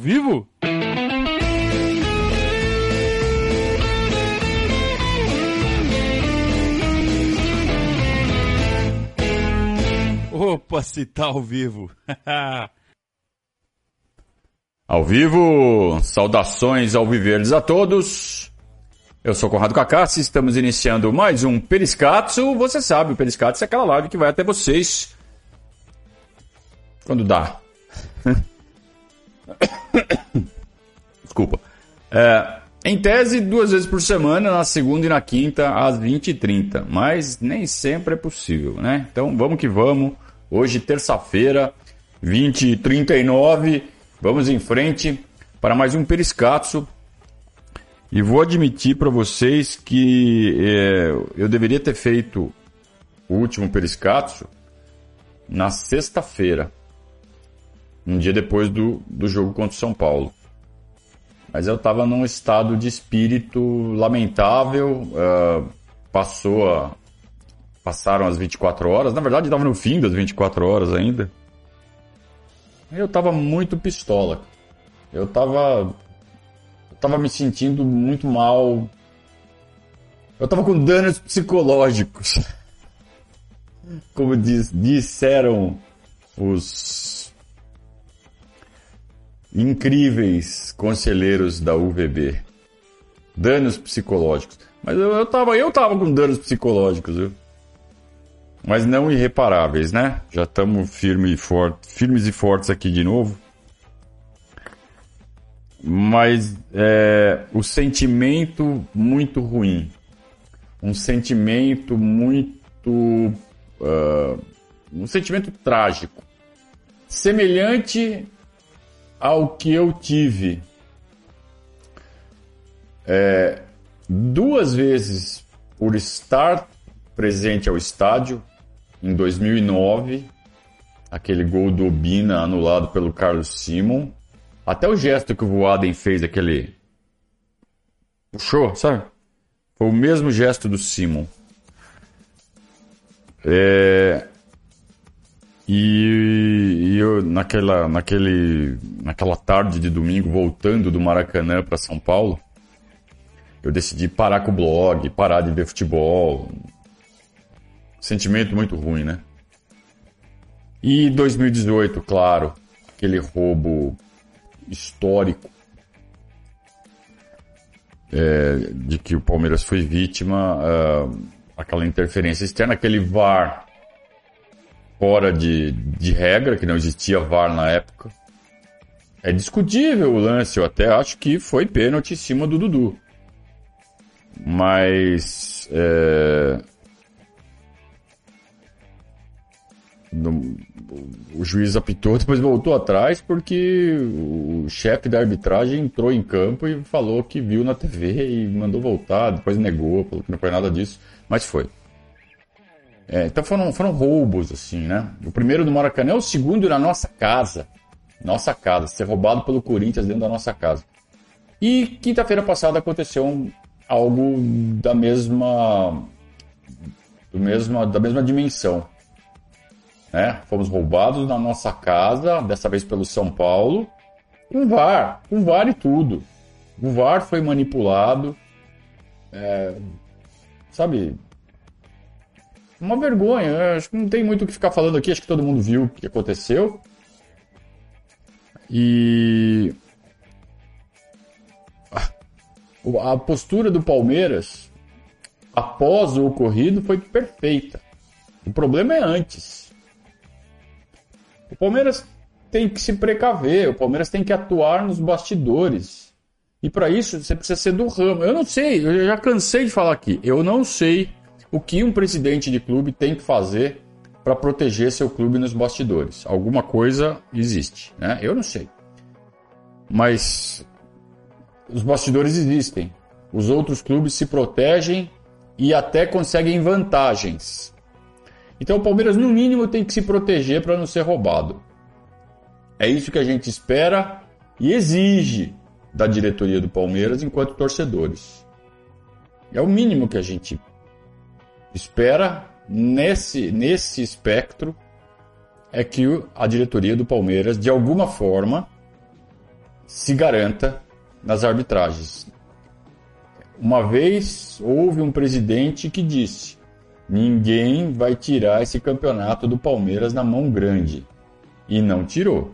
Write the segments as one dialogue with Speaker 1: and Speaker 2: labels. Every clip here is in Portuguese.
Speaker 1: Vivo? Opa, se tá ao vivo.
Speaker 2: ao vivo, saudações ao Viverdes a todos. Eu sou Conrado Cacassi, estamos iniciando mais um Periscatso. Você sabe, o Periscatso é aquela live que vai até vocês quando dá. Desculpa. É, em tese, duas vezes por semana, na segunda e na quinta, às 20h30. Mas nem sempre é possível, né? Então vamos que vamos. Hoje, terça-feira, 20h39. Vamos em frente para mais um Periscatso. E vou admitir para vocês que é, eu deveria ter feito o último Periscatso na sexta-feira um dia depois do, do jogo contra o São Paulo. Mas eu estava num estado de espírito lamentável, uh, passou a, passaram as 24 horas, na verdade estava no fim das 24 horas ainda. Eu estava muito pistola. Eu estava tava me sentindo muito mal. Eu estava com danos psicológicos. Como diz, disseram os incríveis conselheiros da UVB. Danos psicológicos. Mas eu, eu, tava, eu tava com danos psicológicos, viu? Mas não irreparáveis, né? Já estamos firme firmes e fortes aqui de novo. Mas é, o sentimento muito ruim. Um sentimento muito. Uh, um sentimento trágico. Semelhante ao que eu tive é, duas vezes por estar presente ao estádio em 2009, aquele gol do Obina anulado pelo Carlos Simon, até o gesto que o Voaden fez, aquele puxou, sabe? Foi o mesmo gesto do Simon. É, e, e, eu, naquela, naquele, naquela tarde de domingo, voltando do Maracanã para São Paulo, eu decidi parar com o blog, parar de ver futebol. Sentimento muito ruim, né? E 2018, claro, aquele roubo histórico é, de que o Palmeiras foi vítima, uh, aquela interferência externa, aquele VAR fora de, de regra, que não existia VAR na época. É discutível o lance, eu até acho que foi pênalti em cima do Dudu. Mas. É... O juiz apitou, depois voltou atrás porque o chefe da arbitragem entrou em campo e falou que viu na TV e mandou voltar, depois negou, falou que não foi nada disso, mas foi. É, então foram, foram roubos, assim, né? O primeiro do Maracanã, o segundo na nossa casa. Nossa casa, ser roubado pelo Corinthians dentro da nossa casa. E quinta-feira passada aconteceu um, algo da mesma, do mesma, da mesma dimensão. Né? Fomos roubados na nossa casa, dessa vez pelo São Paulo, com VAR, com VAR e tudo. O VAR foi manipulado. É, sabe, uma vergonha. Acho que não tem muito o que ficar falando aqui. Acho que todo mundo viu o que aconteceu. E a postura do Palmeiras após o ocorrido foi perfeita. O problema é antes. O Palmeiras tem que se precaver, o Palmeiras tem que atuar nos bastidores. E para isso você precisa ser do ramo. Eu não sei, eu já cansei de falar aqui. Eu não sei o que um presidente de clube tem que fazer para proteger seu clube nos bastidores? Alguma coisa existe, né? Eu não sei. Mas os bastidores existem. Os outros clubes se protegem e até conseguem vantagens. Então o Palmeiras, no mínimo, tem que se proteger para não ser roubado. É isso que a gente espera e exige da diretoria do Palmeiras enquanto torcedores. É o mínimo que a gente espera nesse, nesse espectro é que a diretoria do Palmeiras, de alguma forma, se garanta nas arbitragens. Uma vez houve um presidente que disse: ninguém vai tirar esse campeonato do Palmeiras na mão grande. E não tirou.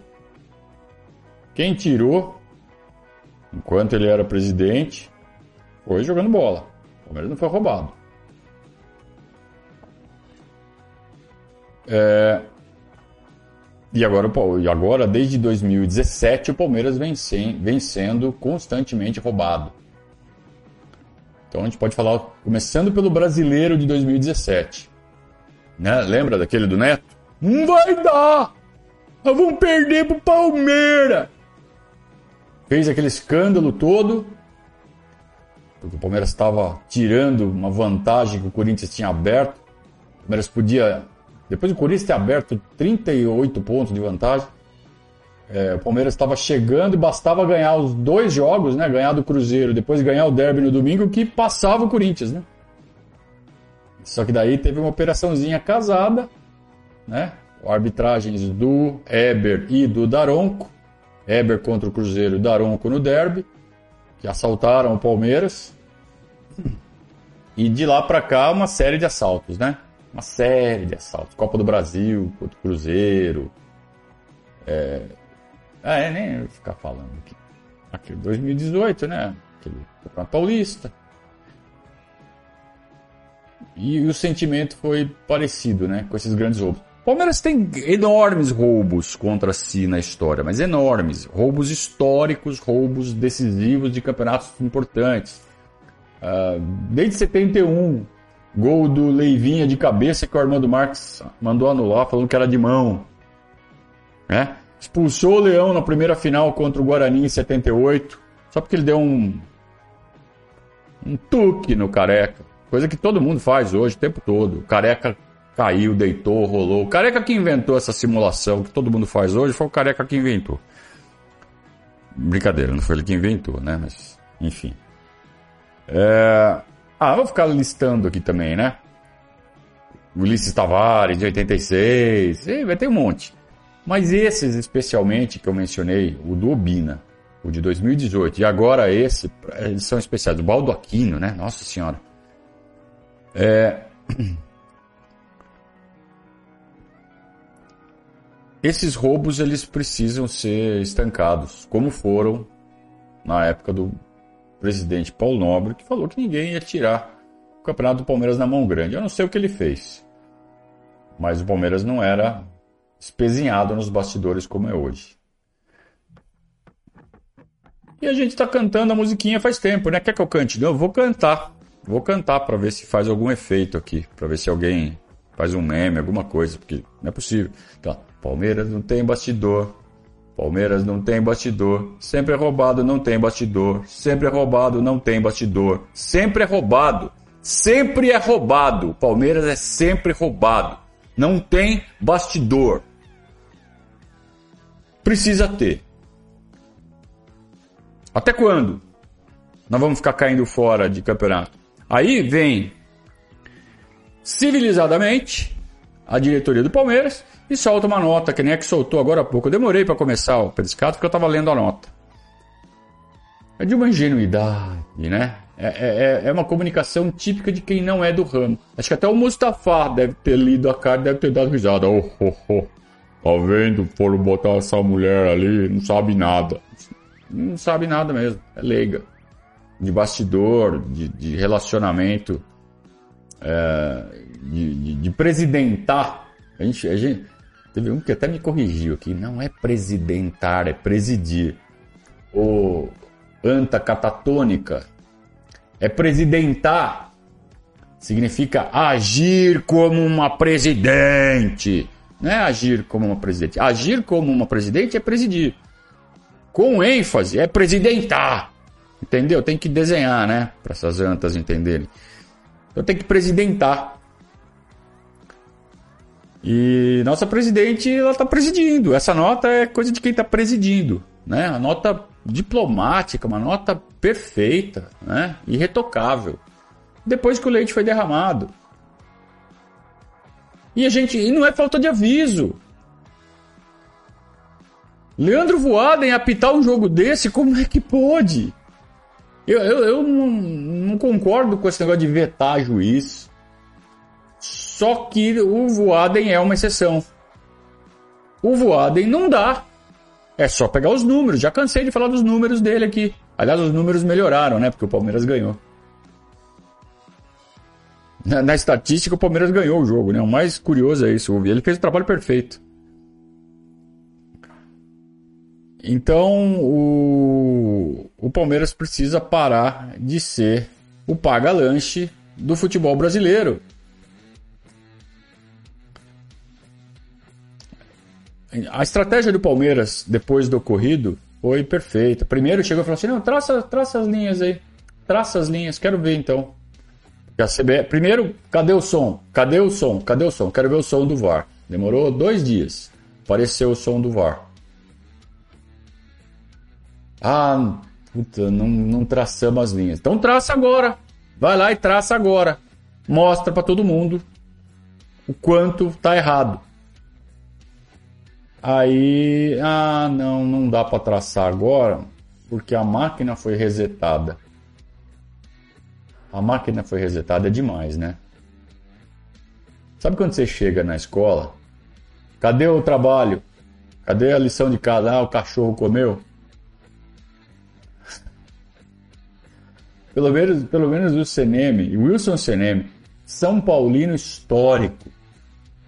Speaker 2: Quem tirou, enquanto ele era presidente, foi jogando bola. O Palmeiras não foi roubado. É, e agora, agora, desde 2017, o Palmeiras vem, sem, vem sendo constantemente roubado. Então a gente pode falar, começando pelo brasileiro de 2017. Né? Lembra daquele do Neto? Não vai dar! Nós vamos perder pro Palmeiras! Fez aquele escândalo todo, porque o Palmeiras estava tirando uma vantagem que o Corinthians tinha aberto. O Palmeiras podia depois do Corinthians ter aberto 38 pontos de vantagem, é, o Palmeiras estava chegando e bastava ganhar os dois jogos, né? Ganhar do Cruzeiro, depois ganhar o derby no domingo, que passava o Corinthians, né? Só que daí teve uma operaçãozinha casada, né? Arbitragens do Eber e do Daronco. Eber contra o Cruzeiro, Daronco no derby, que assaltaram o Palmeiras. E de lá para cá uma série de assaltos, né? Uma série de assaltos. Copa do Brasil contra o Cruzeiro. É, ah, é, nem vou ficar falando aqui. Aquele 2018, né? Aquele Campeonato Paulista. E o sentimento foi parecido, né? Com esses grandes roubos. Palmeiras tem enormes roubos contra si na história, mas enormes. Roubos históricos, roubos decisivos de campeonatos importantes. Uh, desde 71, Gol do Leivinha de cabeça que o Armando Marques mandou anular, falando que era de mão. Né? Expulsou o Leão na primeira final contra o Guarani em 78, só porque ele deu um. um tuque no careca. Coisa que todo mundo faz hoje o tempo todo. O careca caiu, deitou, rolou. O careca que inventou essa simulação que todo mundo faz hoje foi o careca que inventou. Brincadeira, não foi ele que inventou, né? Mas, enfim. É... Ah, vou ficar listando aqui também, né? Ulisses Tavares, de 86, vai ter um monte. Mas esses especialmente que eu mencionei, o do Obina, o de 2018, e agora esse, eles são especiais. O Baldo Aquino, né? Nossa Senhora. É... Esses roubos, eles precisam ser estancados, como foram na época do presidente Paulo Nobre, que falou que ninguém ia tirar o campeonato do Palmeiras na mão grande. Eu não sei o que ele fez. Mas o Palmeiras não era espezinhado nos bastidores como é hoje. E a gente está cantando a musiquinha faz tempo, né? Quer que eu cante? Não, eu vou cantar. Vou cantar para ver se faz algum efeito aqui, para ver se alguém faz um meme, alguma coisa, porque não é possível. Então, Palmeiras não tem bastidor, Palmeiras não tem bastidor, sempre é roubado, não tem bastidor, sempre é roubado, não tem bastidor, sempre é roubado, sempre é roubado. Palmeiras é sempre roubado, não tem bastidor. Precisa ter. Até quando? Nós vamos ficar caindo fora de campeonato. Aí vem civilizadamente a diretoria do Palmeiras e solta uma nota, que nem a que soltou agora há pouco. Eu demorei para começar o periscato porque eu estava lendo a nota. É de uma ingenuidade, né? É, é, é, é, uma comunicação típica de quem não é do ramo. Acho que até o Mustafa deve ter lido a carta deve ter dado risada. Oh, oh, oh. Tá vendo? Foram botar essa mulher ali, não sabe nada. Não sabe nada mesmo, é leiga. De bastidor, de, de relacionamento, é, de, de, de presidentar. A gente, a gente, Teve um que até me corrigiu aqui. Não é presidentar, é presidir. O anta catatônica é presidentar. Significa agir como uma presidente. Não é agir como uma presidente. Agir como uma presidente é presidir. Com ênfase é presidentar. Entendeu? Tem que desenhar, né? Para essas antas entenderem. Então tem que presidentar. E nossa presidente, ela está presidindo. Essa nota é coisa de quem está presidindo, né? A nota diplomática, uma nota perfeita, né? Irretocável. Depois que o leite foi derramado. E a gente, e não é falta de aviso. Leandro Voaden apitar um jogo desse, como é que pode? Eu, eu, eu não, não, concordo com esse negócio de vetar juiz. Só que o Voaden é uma exceção. O Voaden não dá. É só pegar os números. Já cansei de falar dos números dele aqui. Aliás, os números melhoraram, né? Porque o Palmeiras ganhou. Na, na estatística, o Palmeiras ganhou o jogo, né? O mais curioso é isso. Ele fez o trabalho perfeito. Então, o, o Palmeiras precisa parar de ser o paga-lanche do futebol brasileiro. A estratégia do Palmeiras depois do ocorrido foi perfeita. Primeiro chegou e falou assim: não, traça, traça as linhas aí. Traça as linhas, quero ver então. CB... Primeiro, cadê o som? Cadê o som? Cadê o som? Quero ver o som do VAR. Demorou dois dias. Apareceu o som do VAR. Ah, puta, não, não traçamos as linhas. Então traça agora. Vai lá e traça agora. Mostra para todo mundo o quanto tá errado. Aí, ah, não, não dá para traçar agora, porque a máquina foi resetada. A máquina foi resetada é demais, né? Sabe quando você chega na escola? Cadê o trabalho? Cadê a lição de casa? Ah, o cachorro comeu? pelo menos, pelo menos o Seneme, Wilson Seneme, São Paulino histórico.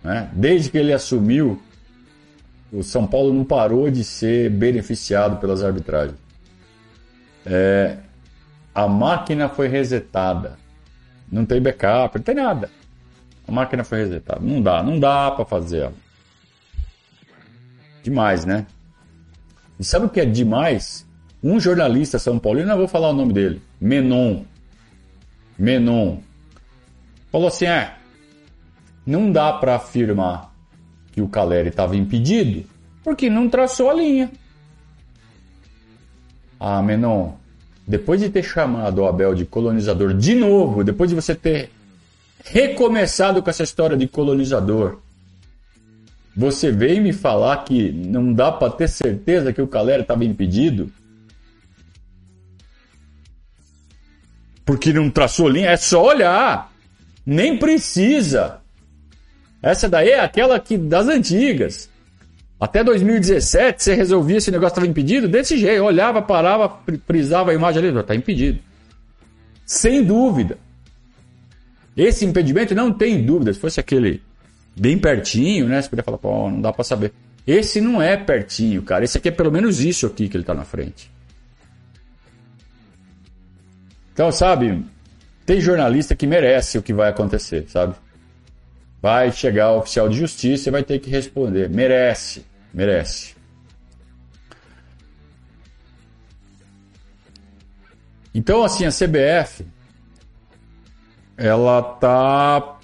Speaker 2: Né? Desde que ele assumiu, o São Paulo não parou de ser beneficiado pelas arbitragens. É, a máquina foi resetada. Não tem backup, não tem nada. A máquina foi resetada. Não dá, não dá para fazer. Demais, né? E sabe o que é demais? Um jornalista São Paulino, não vou falar o nome dele, Menon. Menon. Falou assim: é, não dá para afirmar que o Caleri estava impedido porque não traçou a linha. Ah, Menon, depois de ter chamado o Abel de colonizador de novo, depois de você ter recomeçado com essa história de colonizador, você veio me falar que não dá para ter certeza que o Caleri estava impedido? porque não traçou linha, é só olhar. Nem precisa. Essa daí é aquela que das antigas. Até 2017 você resolvia se o negócio estava impedido desse jeito, olhava, parava, prisava a imagem ali, está impedido. Sem dúvida. Esse impedimento não tem dúvida. Se fosse aquele bem pertinho, né? Você podia falar, pô, não dá para saber. Esse não é pertinho, cara. Esse aqui é pelo menos isso aqui que ele está na frente. Então, sabe, tem jornalista que merece o que vai acontecer, sabe? Vai chegar o oficial de justiça e vai ter que responder. Merece, merece. Então, assim, a CBF, ela tá,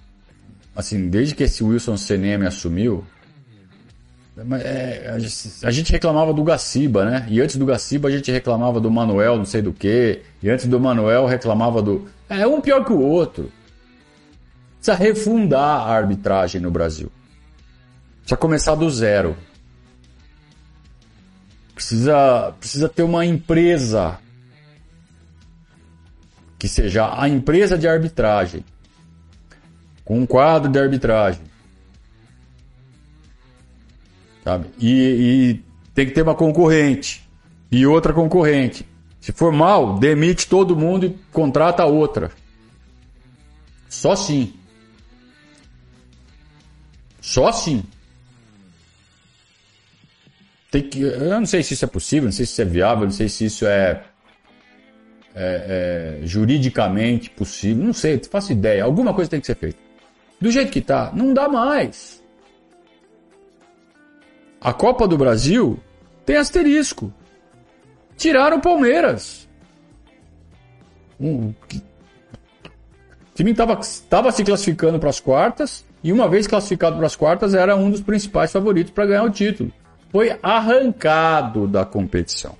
Speaker 2: assim, desde que esse Wilson CNM assumiu, é, a gente reclamava do Gaciba, né? E antes do Gaciba a gente reclamava do Manuel, não sei do que. E antes do Manuel reclamava do. É um pior que o outro. Precisa refundar a arbitragem no Brasil. Precisa começar do zero. Precisa, precisa ter uma empresa que seja a empresa de arbitragem, com um quadro de arbitragem Sabe? E, e tem que ter uma concorrente e outra concorrente. Se for mal, demite todo mundo e contrata outra. Só assim. Só assim. Tem que, eu não sei se isso é possível, não sei se isso é viável, não sei se isso é, é, é juridicamente possível, não sei, não faço ideia. Alguma coisa tem que ser feita. Do jeito que tá, não dá mais. A Copa do Brasil tem asterisco. Tiraram o Palmeiras. Um, o time estava se classificando para as quartas e uma vez classificado para as quartas era um dos principais favoritos para ganhar o título. Foi arrancado da competição.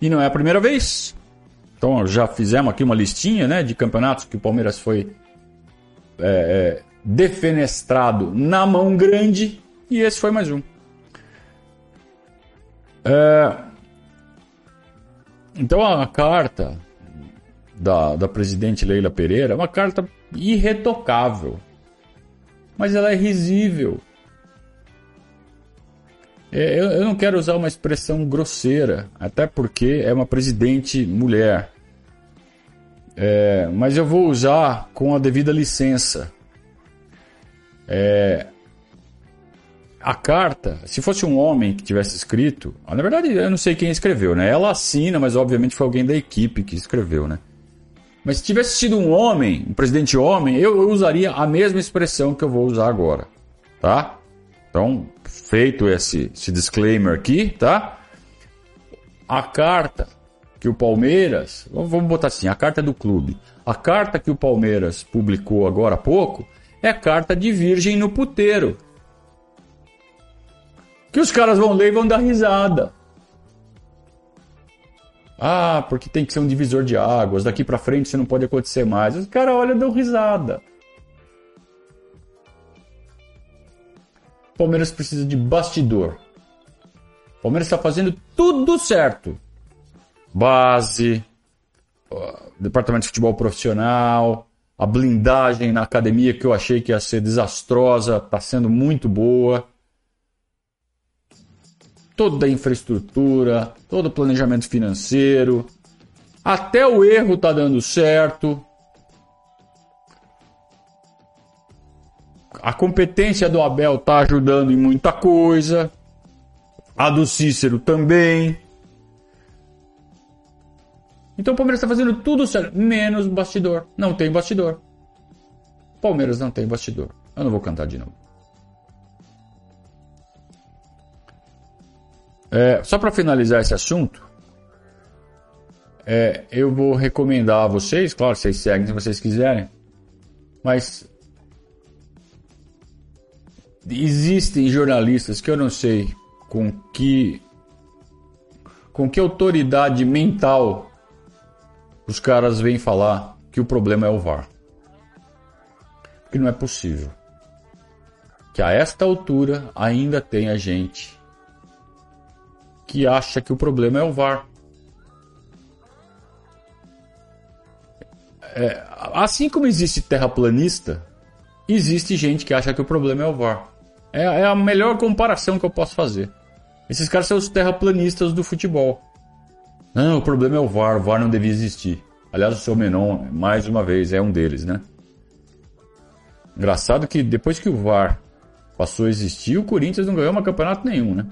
Speaker 2: E não é a primeira vez. Então já fizemos aqui uma listinha né, de campeonatos que o Palmeiras foi é, é, defenestrado na mão grande e esse foi mais um. É... Então a carta da, da presidente Leila Pereira é uma carta irretocável, mas ela é risível. É, eu, eu não quero usar uma expressão grosseira, até porque é uma presidente mulher. É, mas eu vou usar com a devida licença. É, a carta, se fosse um homem que tivesse escrito, na verdade eu não sei quem escreveu, né? Ela assina, mas obviamente foi alguém da equipe que escreveu, né? Mas se tivesse sido um homem, um presidente homem, eu, eu usaria a mesma expressão que eu vou usar agora, tá? Então, feito esse, esse disclaimer aqui, tá? A carta que o Palmeiras, vamos botar assim, a carta do clube. A carta que o Palmeiras publicou agora há pouco é carta de virgem no puteiro. Que os caras vão ler e vão dar risada. Ah, porque tem que ser um divisor de águas, daqui para frente isso não pode acontecer mais. Os caras olham e dão risada. Palmeiras precisa de bastidor. Palmeiras está fazendo tudo certo. Base, departamento de futebol profissional, a blindagem na academia que eu achei que ia ser desastrosa, está sendo muito boa. Toda a infraestrutura, todo o planejamento financeiro, até o erro está dando certo. A competência do Abel está ajudando em muita coisa. A do Cícero também. Então o Palmeiras está fazendo tudo certo, menos bastidor. Não tem bastidor. Palmeiras não tem bastidor. Eu não vou cantar de novo. É, só para finalizar esse assunto, é, eu vou recomendar a vocês, claro, vocês seguem se vocês quiserem, mas existem jornalistas que eu não sei com que com que autoridade mental os caras vêm falar que o problema é o VAR. Porque não é possível que a esta altura ainda tenha gente que acha que o problema é o VAR. É, assim como existe terraplanista, existe gente que acha que o problema é o VAR. É, é a melhor comparação que eu posso fazer. Esses caras são os terraplanistas do futebol. Não, o problema é o VAR, o VAR não devia existir. Aliás, o seu Menon, mais uma vez, é um deles, né? Engraçado que depois que o VAR passou a existir, o Corinthians não ganhou mais campeonato nenhum, né?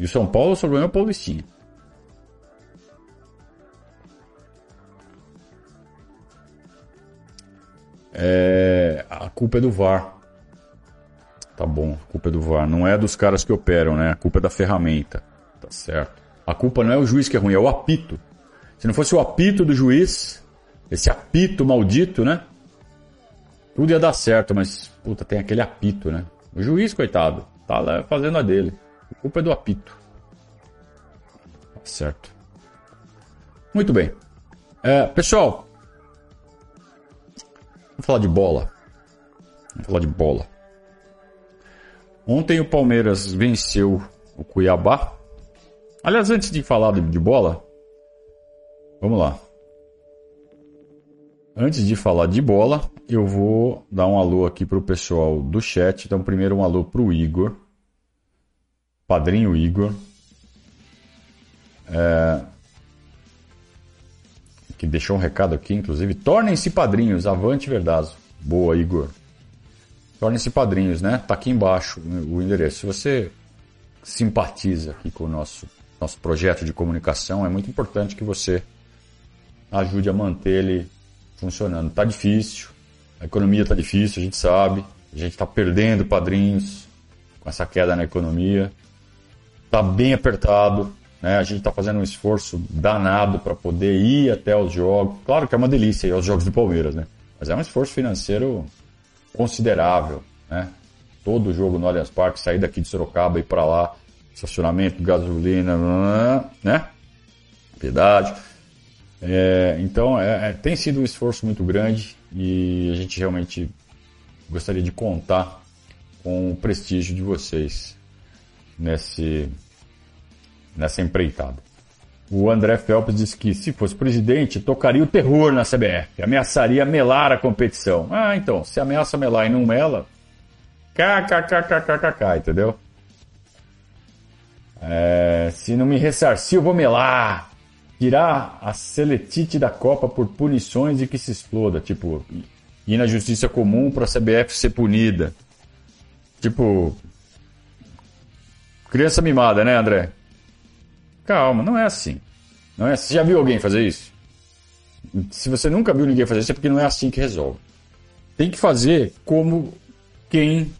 Speaker 2: E o São Paulo só ganhou o Paulistinha. É, a culpa é do VAR. Tá bom, a culpa é do VAR. Não é dos caras que operam, né? A culpa é da ferramenta. Tá certo. A culpa não é o juiz que é ruim, é o apito. Se não fosse o apito do juiz, esse apito maldito, né? Tudo ia dar certo, mas, puta, tem aquele apito, né? O juiz, coitado, tá lá fazendo a dele. A culpa é do apito. Tá certo. Muito bem. É, pessoal, vamos falar de bola. Vamos falar de bola. Ontem o Palmeiras venceu o Cuiabá. Aliás, antes de falar de bola, vamos lá. Antes de falar de bola, eu vou dar um alô aqui para o pessoal do chat. Então, primeiro um alô para o Igor, padrinho Igor, é... que deixou um recado aqui, inclusive. Tornem-se padrinhos, avante verdade. Boa, Igor. Tornem-se padrinhos, né? Tá aqui embaixo o endereço. Se você simpatiza aqui com o nosso, nosso projeto de comunicação, é muito importante que você ajude a manter ele funcionando. Tá difícil, a economia tá difícil, a gente sabe. A gente está perdendo padrinhos com essa queda na economia. Tá bem apertado, né? A gente está fazendo um esforço danado para poder ir até os jogos. Claro que é uma delícia ir aos jogos do Palmeiras, né? Mas é um esforço financeiro considerável, né? Todo jogo no Allianz Parque, sair daqui de Sorocaba e para lá, estacionamento, gasolina, né? Piedade. É, então, é, é, tem sido um esforço muito grande e a gente realmente gostaria de contar com o prestígio de vocês nesse, nessa empreitada. O André Phelps disse que se fosse presidente, tocaria o terror na CBF, ameaçaria melar a competição. Ah, então, se ameaça melar e não mela, kkkkkk, entendeu? É, se não me ressarcir, eu vou melar. Tirar a seletite da Copa por punições e que se exploda. Tipo, ir na justiça comum para a CBF ser punida. Tipo, criança mimada, né, André? Calma, não é assim. Não é, você já viu alguém fazer isso? Se você nunca viu ninguém fazer isso, é porque não é assim que resolve. Tem que fazer como quem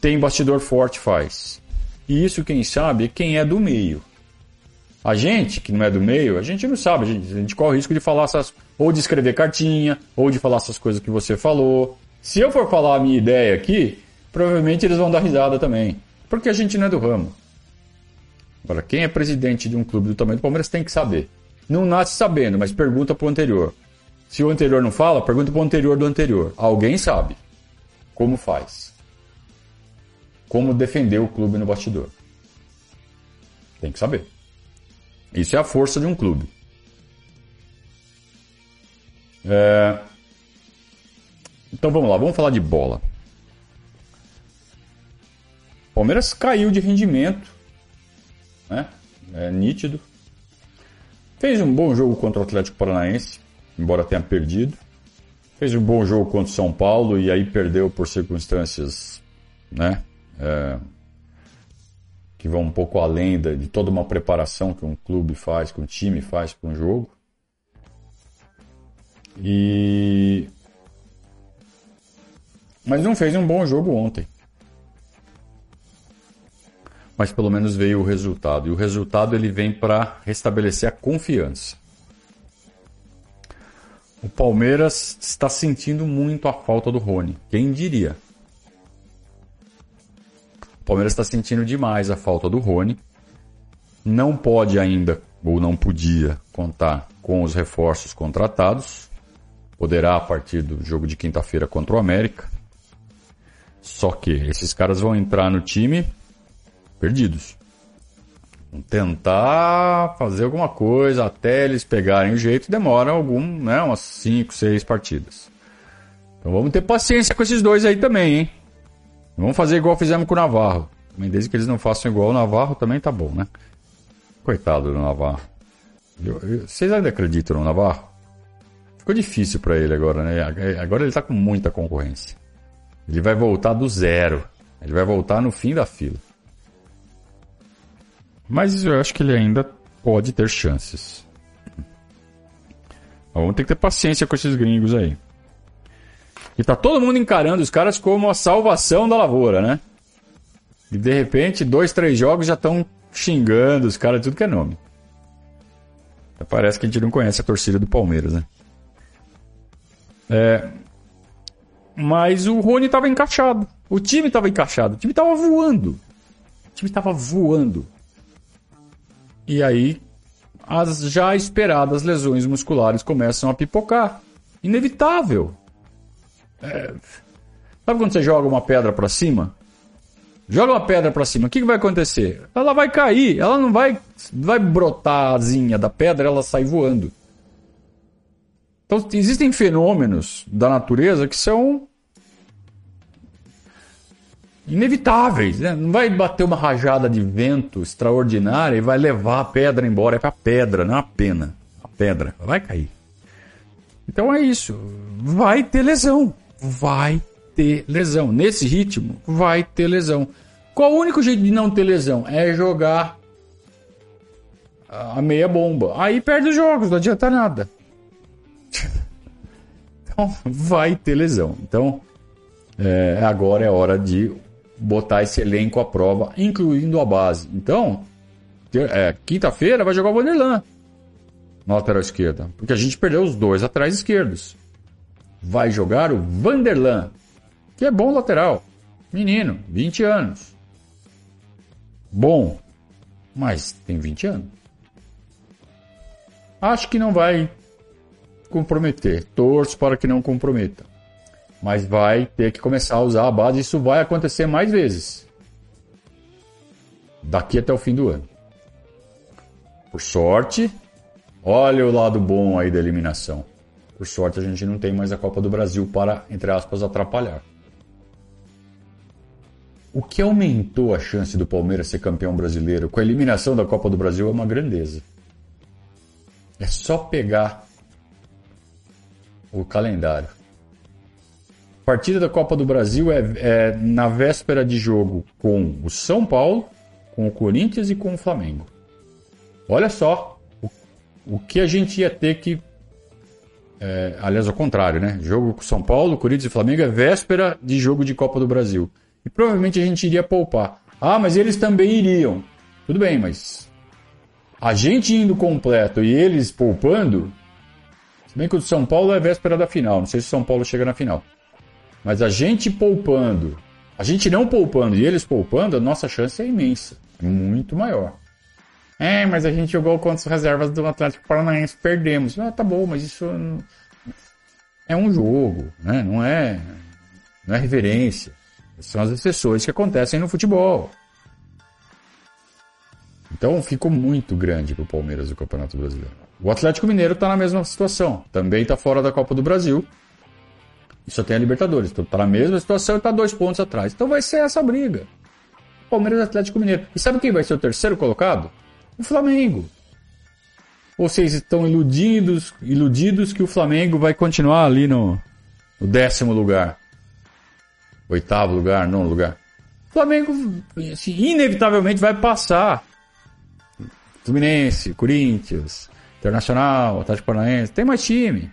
Speaker 2: tem bastidor forte faz. E isso quem sabe é quem é do meio. A gente, que não é do meio, a gente não sabe, a gente, a gente corre o risco de falar essas. ou de escrever cartinha, ou de falar essas coisas que você falou. Se eu for falar a minha ideia aqui, provavelmente eles vão dar risada também. Porque a gente não é do ramo. Agora, quem é presidente de um clube do tamanho do Palmeiras tem que saber. Não nasce sabendo, mas pergunta pro anterior. Se o anterior não fala, pergunta pro anterior do anterior. Alguém sabe como faz como defender o clube no bastidor. Tem que saber. Isso é a força de um clube. É... Então vamos lá, vamos falar de bola. Palmeiras caiu de rendimento, né? É nítido. Fez um bom jogo contra o Atlético Paranaense, embora tenha perdido. Fez um bom jogo contra o São Paulo e aí perdeu por circunstâncias, né? é, que vão um pouco além de, de toda uma preparação que um clube faz, que um time faz para um jogo. E mas não fez um bom jogo ontem. Mas pelo menos veio o resultado. E o resultado ele vem para restabelecer a confiança. O Palmeiras está sentindo muito a falta do Rony. Quem diria? Palmeiras está sentindo demais a falta do Rony. Não pode ainda, ou não podia, contar com os reforços contratados. Poderá a partir do jogo de quinta-feira contra o América. Só que esses caras vão entrar no time perdidos. Vão tentar fazer alguma coisa até eles pegarem o jeito. Demora algum, né, umas 5, 6 partidas. Então vamos ter paciência com esses dois aí também, hein? Vamos fazer igual fizemos com o Navarro. Desde que eles não façam igual o Navarro, também tá bom, né? Coitado do Navarro. Eu, eu, vocês ainda acreditam no Navarro? Ficou difícil para ele agora, né? Agora ele tá com muita concorrência. Ele vai voltar do zero. Ele vai voltar no fim da fila. Mas eu acho que ele ainda pode ter chances. Vamos ter que ter paciência com esses gringos aí. E tá todo mundo encarando os caras como a salvação da lavoura, né? E de repente, dois, três jogos já estão xingando os caras, tudo que é nome. Parece que a gente não conhece a torcida do Palmeiras, né? É... Mas o Rony estava encaixado. O time estava encaixado. O time estava voando. O time estava voando. E aí, as já esperadas lesões musculares começam a pipocar. Inevitável. É... Sabe quando você joga uma pedra para cima? Joga uma pedra para cima, o que, vai acontecer? Ela vai cair, ela não vai, vai brotar a asinha da pedra, ela sai voando. Então existem fenômenos da natureza que são inevitáveis. Né? Não vai bater uma rajada de vento extraordinária e vai levar a pedra embora. É para pedra, não é a pena. A pedra vai cair. Então é isso. Vai ter lesão vai ter lesão. Nesse ritmo, vai ter lesão. Qual o único jeito de não ter lesão? É jogar a meia bomba. Aí perde os jogos, não adianta nada. Então, vai ter lesão. Então, é, agora é hora de botar esse elenco à prova, incluindo a base. Então, é, quinta-feira vai jogar o Vanderlan na lateral esquerda, porque a gente perdeu os dois atrás esquerdos vai jogar o Vanderlan, que é bom lateral. Menino, 20 anos. Bom, mas tem 20 anos. Acho que não vai comprometer. Torço para que não comprometa. Mas vai ter que começar a usar a base. Isso vai acontecer mais vezes daqui até o fim do ano. Por sorte, olha o lado bom aí da eliminação. Por sorte, a gente não tem mais a Copa do Brasil para, entre aspas, atrapalhar. O que aumentou a chance do Palmeiras ser campeão brasileiro com a eliminação da Copa do Brasil é uma grandeza. É só pegar o calendário. Partida da Copa do Brasil é, é na véspera de jogo com o São Paulo, com o Corinthians e com o Flamengo. Olha só o, o que a gente ia ter que. É, aliás, ao contrário, né? Jogo com São Paulo, Corinthians e Flamengo é véspera de jogo de Copa do Brasil. E provavelmente a gente iria poupar. Ah, mas eles também iriam. Tudo bem, mas a gente indo completo e eles poupando. Se bem que o São Paulo é véspera da final. Não sei se o São Paulo chega na final. Mas a gente poupando, a gente não poupando e eles poupando, a nossa chance é imensa. É muito maior. É, mas a gente jogou contra as reservas do Atlético Paranaense, perdemos. Ah, tá bom, mas isso é um jogo, né? Não é, não é reverência. São as exceções que acontecem no futebol. Então ficou muito grande para o Palmeiras o Campeonato Brasileiro. O Atlético Mineiro está na mesma situação. Também está fora da Copa do Brasil. Só tem a Libertadores. Está na mesma situação e está dois pontos atrás. Então vai ser essa briga. Palmeiras Atlético Mineiro. E sabe quem vai ser o terceiro colocado? O Flamengo. Ou vocês estão iludidos, iludidos que o Flamengo vai continuar ali no, no décimo lugar? Oitavo lugar, nono lugar? O Flamengo, assim, inevitavelmente, vai passar. Fluminense, Corinthians, Internacional, Atlético Paranaense. Tem mais time.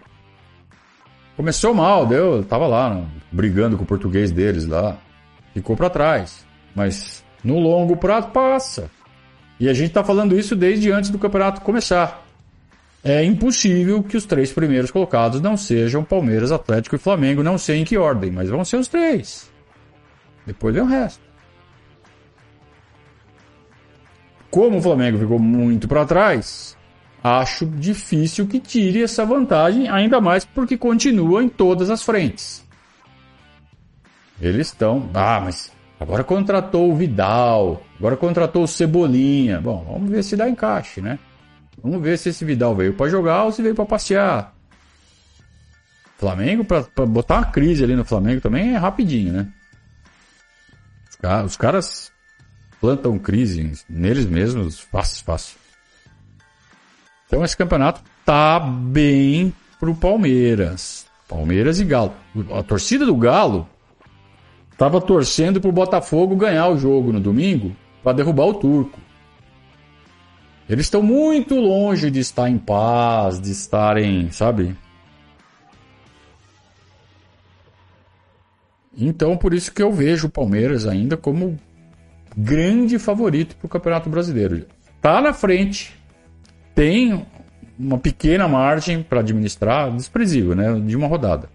Speaker 2: Começou mal, deu, tava lá, brigando com o português deles lá. Ficou para trás. Mas no longo prazo passa. E a gente está falando isso desde antes do campeonato começar. É impossível que os três primeiros colocados não sejam Palmeiras, Atlético e Flamengo, não sei em que ordem, mas vão ser os três. Depois vem o resto. Como o Flamengo ficou muito para trás, acho difícil que tire essa vantagem, ainda mais porque continua em todas as frentes. Eles estão. Ah, mas Agora contratou o Vidal, agora contratou o Cebolinha. Bom, vamos ver se dá encaixe, né? Vamos ver se esse Vidal veio para jogar ou se veio para passear. Flamengo, para botar uma crise ali no Flamengo também é rapidinho, né? Os caras plantam crise neles mesmos, fácil, fácil. Então esse campeonato tá bem pro Palmeiras. Palmeiras e Galo. A torcida do Galo Tava torcendo pro Botafogo ganhar o jogo no domingo para derrubar o turco. Eles estão muito longe de estar em paz, de estarem, sabe? Então, por isso que eu vejo o Palmeiras ainda como grande favorito para o Campeonato Brasileiro. Tá na frente, tem uma pequena margem para administrar, desprezível, né? De uma rodada.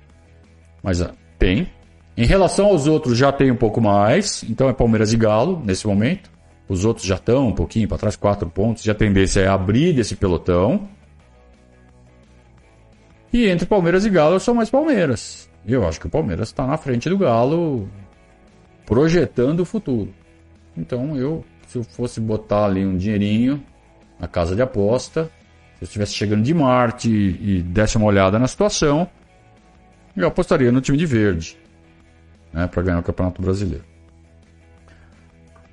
Speaker 2: Mas ah, tem, em relação aos outros, já tem um pouco mais. Então é Palmeiras e Galo nesse momento. Os outros já estão um pouquinho para trás, quatro pontos. E a tendência é abrir desse pelotão. E entre Palmeiras e Galo, eu sou mais Palmeiras. Eu acho que o Palmeiras está na frente do Galo, projetando o futuro. Então eu, se eu fosse botar ali um dinheirinho na casa de aposta, se eu estivesse chegando de Marte e, e desse uma olhada na situação, eu apostaria no time de verde né, para ganhar o Campeonato Brasileiro.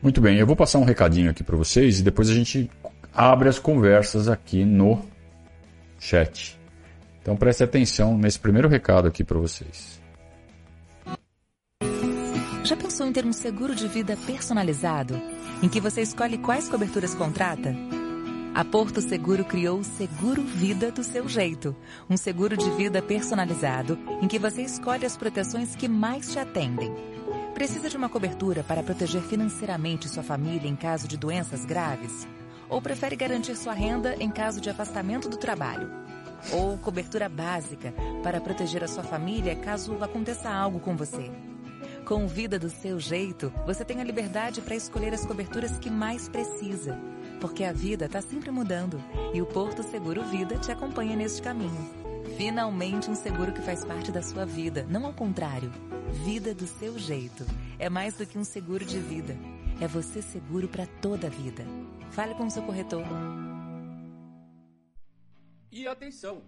Speaker 2: Muito bem, eu vou passar um recadinho aqui para vocês e depois a gente abre as conversas aqui no chat. Então preste atenção nesse primeiro recado aqui para vocês.
Speaker 1: Já pensou em ter um seguro de vida personalizado, em que você escolhe quais coberturas contrata? A Porto Seguro criou o Seguro Vida do seu jeito. Um seguro de vida personalizado em que você escolhe as proteções que mais te atendem. Precisa de uma cobertura para proteger financeiramente sua família em caso de doenças graves? Ou prefere garantir sua renda em caso de afastamento do trabalho? Ou cobertura básica para proteger a sua família caso aconteça algo com você? Com Vida do seu jeito, você tem a liberdade para escolher as coberturas que mais precisa porque a vida está sempre mudando e o Porto Seguro Vida te acompanha neste caminho. Finalmente um seguro que faz parte da sua vida, não ao contrário. Vida do seu jeito. É mais do que um seguro de vida. É você seguro para toda a vida. Fale com o seu corretor.
Speaker 3: E atenção!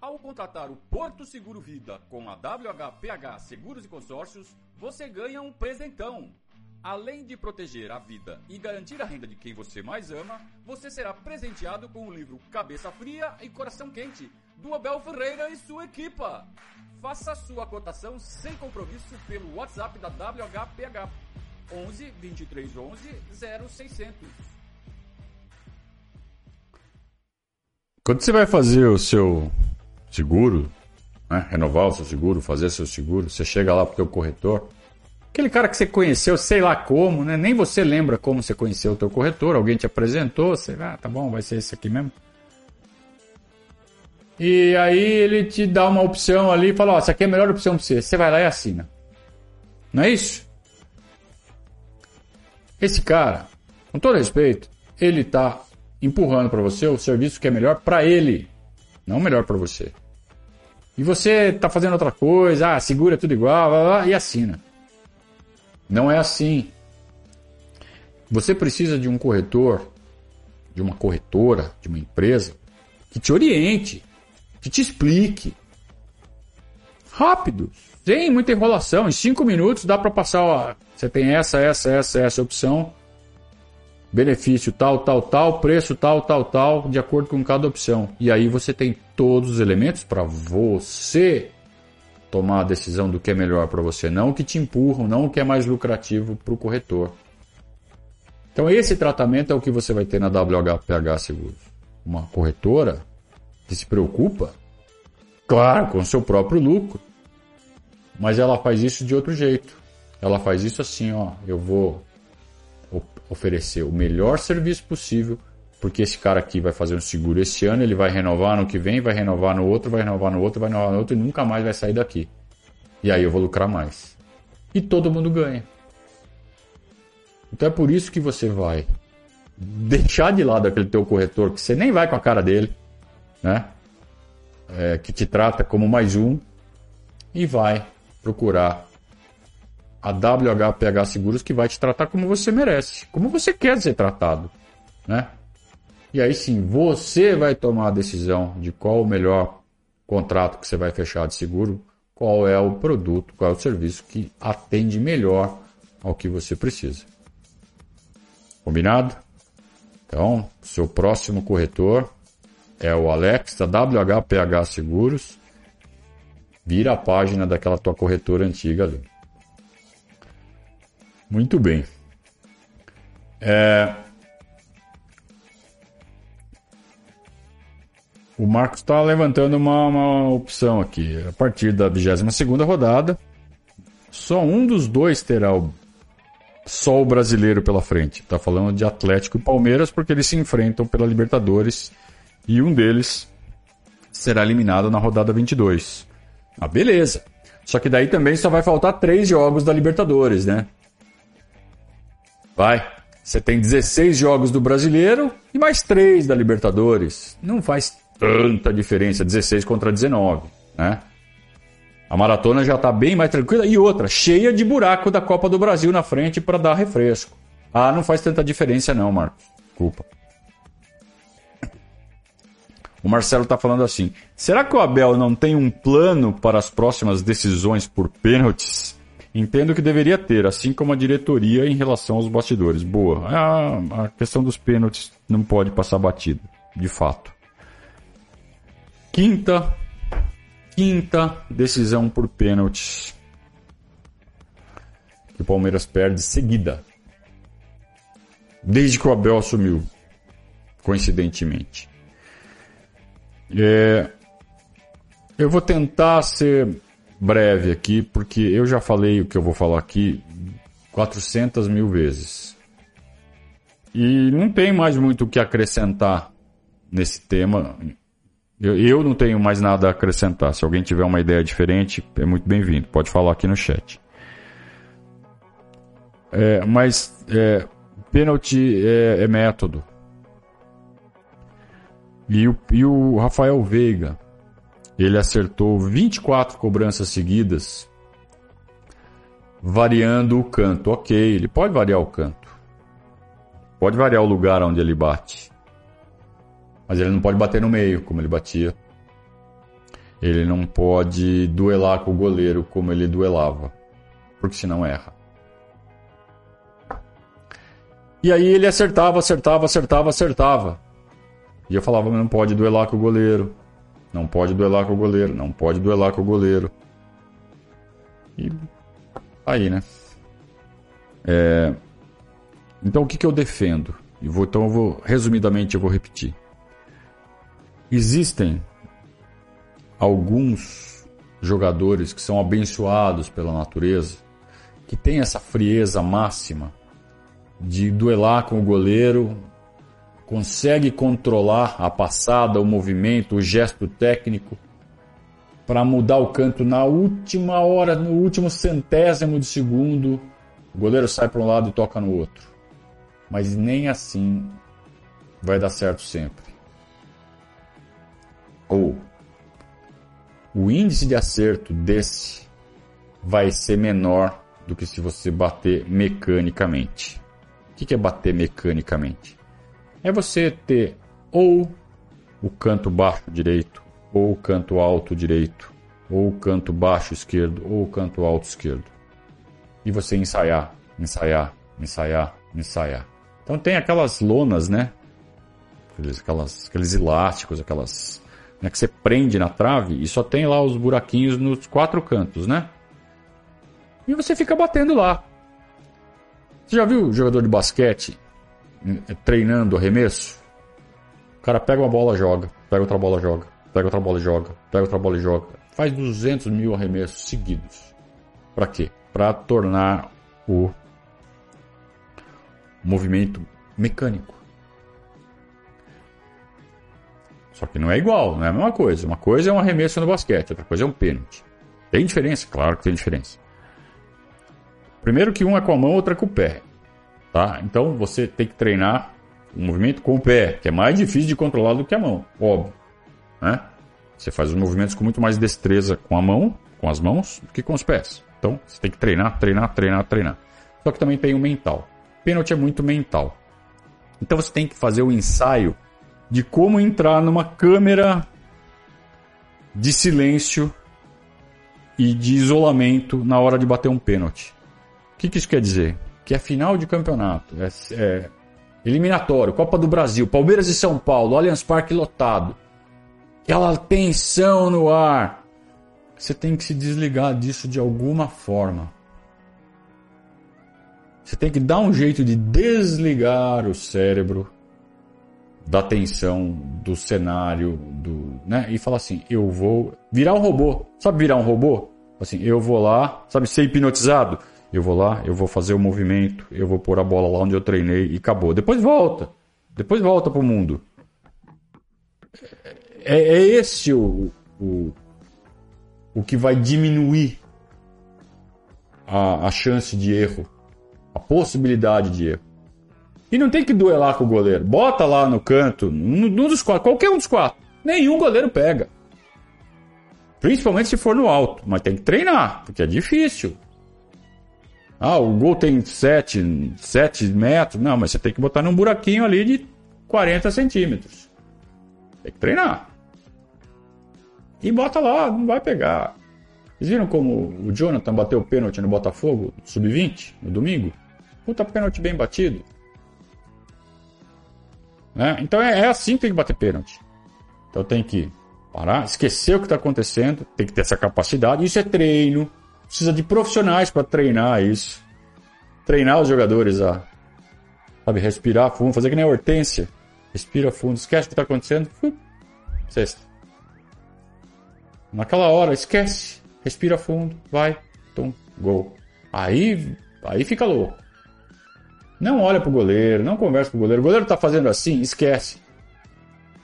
Speaker 3: Ao contratar o Porto Seguro Vida com a WHPH Seguros e Consórcios, você ganha um presentão. Além de proteger a vida e garantir a renda de quem você mais ama, você será presenteado com o livro Cabeça Fria e Coração Quente, do Abel Ferreira e sua equipa. Faça sua cotação sem compromisso pelo WhatsApp da WHPH 11 23 11 0600.
Speaker 2: Quando você vai fazer o seu seguro, né, renovar o seu seguro, fazer seu seguro, você chega lá pro teu corretor, aquele cara que você conheceu, sei lá como, né? Nem você lembra como você conheceu o teu corretor, alguém te apresentou, você, ah, tá bom, vai ser esse aqui mesmo. E aí ele te dá uma opção ali e fala, ó, oh, essa aqui é a melhor opção para você. Você vai lá e assina. Não é isso? Esse cara, com todo respeito, ele tá empurrando para você o serviço que é melhor para ele, não melhor para você. E você tá fazendo outra coisa, ah, segura tudo igual, blá, blá, e assina. Não é assim. Você precisa de um corretor, de uma corretora, de uma empresa que te oriente, que te explique. Rápido, sem muita enrolação. Em cinco minutos dá para passar, ó, você tem essa, essa, essa, essa opção. Benefício tal, tal, tal, preço tal, tal, tal, de acordo com cada opção. E aí você tem todos os elementos para você tomar a decisão do que é melhor para você, não o que te empurram, não o que é mais lucrativo para o corretor. Então esse tratamento é o que você vai ter na WHPH Seguros. Uma corretora que se preocupa, claro, com o seu próprio lucro, mas ela faz isso de outro jeito. Ela faz isso assim, ó, eu vou oferecer o melhor serviço possível, porque esse cara aqui vai fazer um seguro esse ano, ele vai renovar no que vem, vai renovar no outro, vai renovar no outro, vai renovar no outro e nunca mais vai sair daqui. E aí eu vou lucrar mais. E todo mundo ganha. Então é por isso que você vai deixar de lado aquele teu corretor que você nem vai com a cara dele, né? É, que te trata como mais um e vai procurar a WHPH Seguros que vai te tratar como você merece, como você quer ser tratado, né? E aí sim, você vai tomar a decisão de qual o melhor contrato que você vai fechar de seguro, qual é o produto, qual é o serviço que atende melhor ao que você precisa. Combinado? Então, seu próximo corretor é o Alex da WHPH Seguros. Vira a página daquela tua corretora antiga ali. Muito bem. É... O Marcos está levantando uma, uma, opção aqui. A partir da 22 rodada, só um dos dois terá o só o brasileiro pela frente. Está falando de Atlético e Palmeiras porque eles se enfrentam pela Libertadores e um deles será eliminado na rodada 22. Ah, beleza. Só que daí também só vai faltar três jogos da Libertadores, né? Vai. Você tem 16 jogos do Brasileiro e mais três da Libertadores. Não faz tanta diferença, 16 contra 19, né? A maratona já está bem mais tranquila e outra, cheia de buraco da Copa do Brasil na frente para dar refresco. Ah, não faz tanta diferença não, Marcos. Culpa. O Marcelo está falando assim: será que o Abel não tem um plano para as próximas decisões por pênaltis? Entendo que deveria ter, assim como a diretoria em relação aos bastidores. Boa. A, a questão dos pênaltis não pode passar batido, de fato. Quinta, quinta decisão por pênaltis. Que o Palmeiras perde seguida. Desde que o Abel assumiu, coincidentemente. É, eu vou tentar ser breve aqui, porque eu já falei o que eu vou falar aqui 400 mil vezes. E não tem mais muito o que acrescentar nesse tema. Eu, eu não tenho mais nada a acrescentar. Se alguém tiver uma ideia diferente, é muito bem-vindo. Pode falar aqui no chat. É, mas é, pênalti é, é método. E o, e o Rafael Veiga, ele acertou 24 cobranças seguidas, variando o canto. Ok, ele pode variar o canto. Pode variar o lugar onde ele bate. Mas ele não pode bater no meio, como ele batia. Ele não pode duelar com o goleiro como ele duelava. Porque senão erra. E aí ele acertava, acertava, acertava, acertava. E eu falava, não pode duelar com o goleiro. Não pode duelar com o goleiro, não pode duelar com o goleiro. E aí, né? É... Então o que, que eu defendo? Vou, então eu vou, resumidamente, eu vou repetir. Existem alguns jogadores que são abençoados pela natureza, que têm essa frieza máxima de duelar com o goleiro consegue controlar a passada, o movimento, o gesto técnico para mudar o canto na última hora, no último centésimo de segundo. O goleiro sai para um lado e toca no outro. Mas nem assim vai dar certo sempre. Ou o índice de acerto desse vai ser menor do que se você bater mecanicamente. O que é bater mecanicamente? é você ter ou o canto baixo direito, ou o canto alto direito, ou o canto baixo esquerdo, ou o canto alto esquerdo. E você ensaiar, ensaiar, ensaiar, ensaiar. Então tem aquelas lonas, né? Aqueles, aquelas, aqueles elásticos, aquelas. Né, que você prende na trave e só tem lá os buraquinhos nos quatro cantos, né? E você fica batendo lá. Você já viu jogador de basquete treinando arremesso, o cara pega uma bola, joga, pega outra bola, joga, pega outra bola joga, pega outra bola e joga. Faz 200 mil arremessos seguidos. Para quê? Para tornar o movimento mecânico. Só que não é igual, não é a mesma coisa. Uma coisa é um arremesso no basquete, outra coisa é um pênalti. Tem diferença? Claro que tem diferença. Primeiro que um é com a mão, outra é com o pé. Tá? Então você tem que treinar o movimento com o pé, que é mais difícil de controlar do que a mão, óbvio. Né? Você faz os movimentos com muito mais destreza com a mão, com as mãos, do que com os pés. Então você tem que treinar, treinar, treinar, treinar. Só que também tem o mental. Pênalti é muito mental. Então você tem que fazer o ensaio de como entrar numa câmera de silêncio e de isolamento na hora de bater um pênalti. O que, que isso quer dizer? que é final de campeonato, é, é eliminatório, Copa do Brasil, Palmeiras e São Paulo, Allianz Parque lotado. Aquela tensão no ar. Você tem que se desligar disso de alguma forma. Você tem que dar um jeito de desligar o cérebro da tensão, do cenário, do, né? E falar assim, eu vou virar um robô. Sabe virar um robô? Assim, eu vou lá, sabe ser hipnotizado? Eu vou lá, eu vou fazer o movimento, eu vou pôr a bola lá onde eu treinei e acabou. Depois volta. Depois volta pro mundo. É, é esse o, o, o que vai diminuir a, a chance de erro, a possibilidade de erro. E não tem que duelar com o goleiro. Bota lá no canto, num dos quatro, qualquer um dos quatro. Nenhum goleiro pega. Principalmente se for no alto. Mas tem que treinar, porque é difícil. Ah, o gol tem 7, 7 metros. Não, mas você tem que botar num buraquinho ali de 40 centímetros. Tem que treinar. E bota lá, não vai pegar. Vocês viram como o Jonathan bateu o pênalti no Botafogo, sub-20, no domingo? Puta pênalti bem batido. Né? Então é, é assim que tem que bater pênalti. Então tem que parar, esquecer o que está acontecendo, tem que ter essa capacidade. Isso é treino, Precisa de profissionais para treinar isso. Treinar os jogadores a, sabe, respirar fundo, fazer que nem a hortência. Respira fundo, esquece o que está acontecendo. Sexta. Naquela hora, esquece. Respira fundo, vai, tum, gol. Aí, aí fica louco. Não olha pro goleiro, não conversa com o goleiro. O goleiro tá fazendo assim, esquece.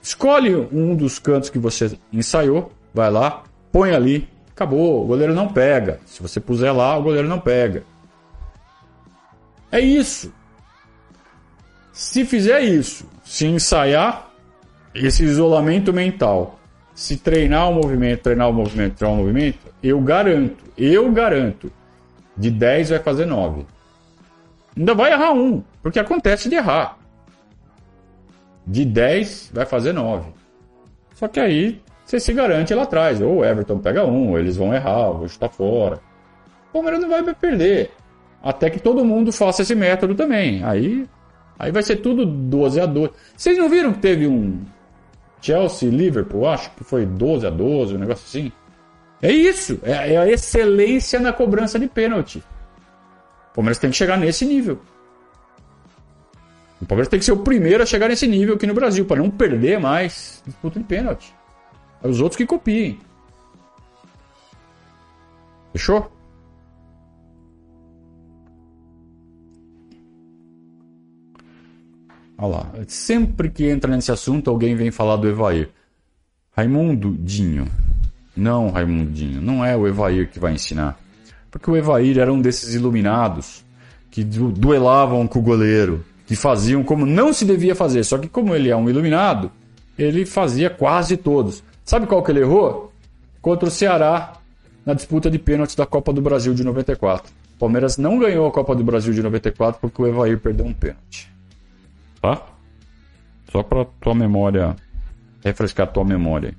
Speaker 2: Escolhe um dos cantos que você ensaiou, vai lá, põe ali, Acabou, o goleiro não pega. Se você puser lá, o goleiro não pega. É isso. Se fizer isso, se ensaiar esse isolamento mental se treinar o movimento, treinar o movimento, treinar o movimento, eu garanto, eu garanto, de 10 vai fazer 9. Ainda vai errar um, porque acontece de errar. De 10 vai fazer 9. Só que aí você se garante lá atrás. Ou o Everton pega um, ou eles vão errar, ou chutar fora. O Palmeiras não vai perder. Até que todo mundo faça esse método também. Aí, aí vai ser tudo 12 a 12. Vocês não viram que teve um Chelsea Liverpool? Acho que foi 12 a 12, um negócio assim. É isso. É, é a excelência na cobrança de pênalti. O Palmeiras tem que chegar nesse nível. O Palmeiras tem que ser o primeiro a chegar nesse nível aqui no Brasil, para não perder mais disputa de pênalti. É os outros que copiem. Fechou? Olha lá. Sempre que entra nesse assunto, alguém vem falar do Evair. Raimundo Dinho. Não, Raimundinho. Não é o Evair que vai ensinar. Porque o Evair era um desses iluminados que duelavam com o goleiro, que faziam como não se devia fazer. Só que como ele é um iluminado, ele fazia quase todos. Sabe qual que ele errou? Contra o Ceará na disputa de pênaltis da Copa do Brasil de 94. O Palmeiras não ganhou a Copa do Brasil de 94 porque o Evair perdeu um pênalti. Tá? Só para tua memória, refrescar tua memória.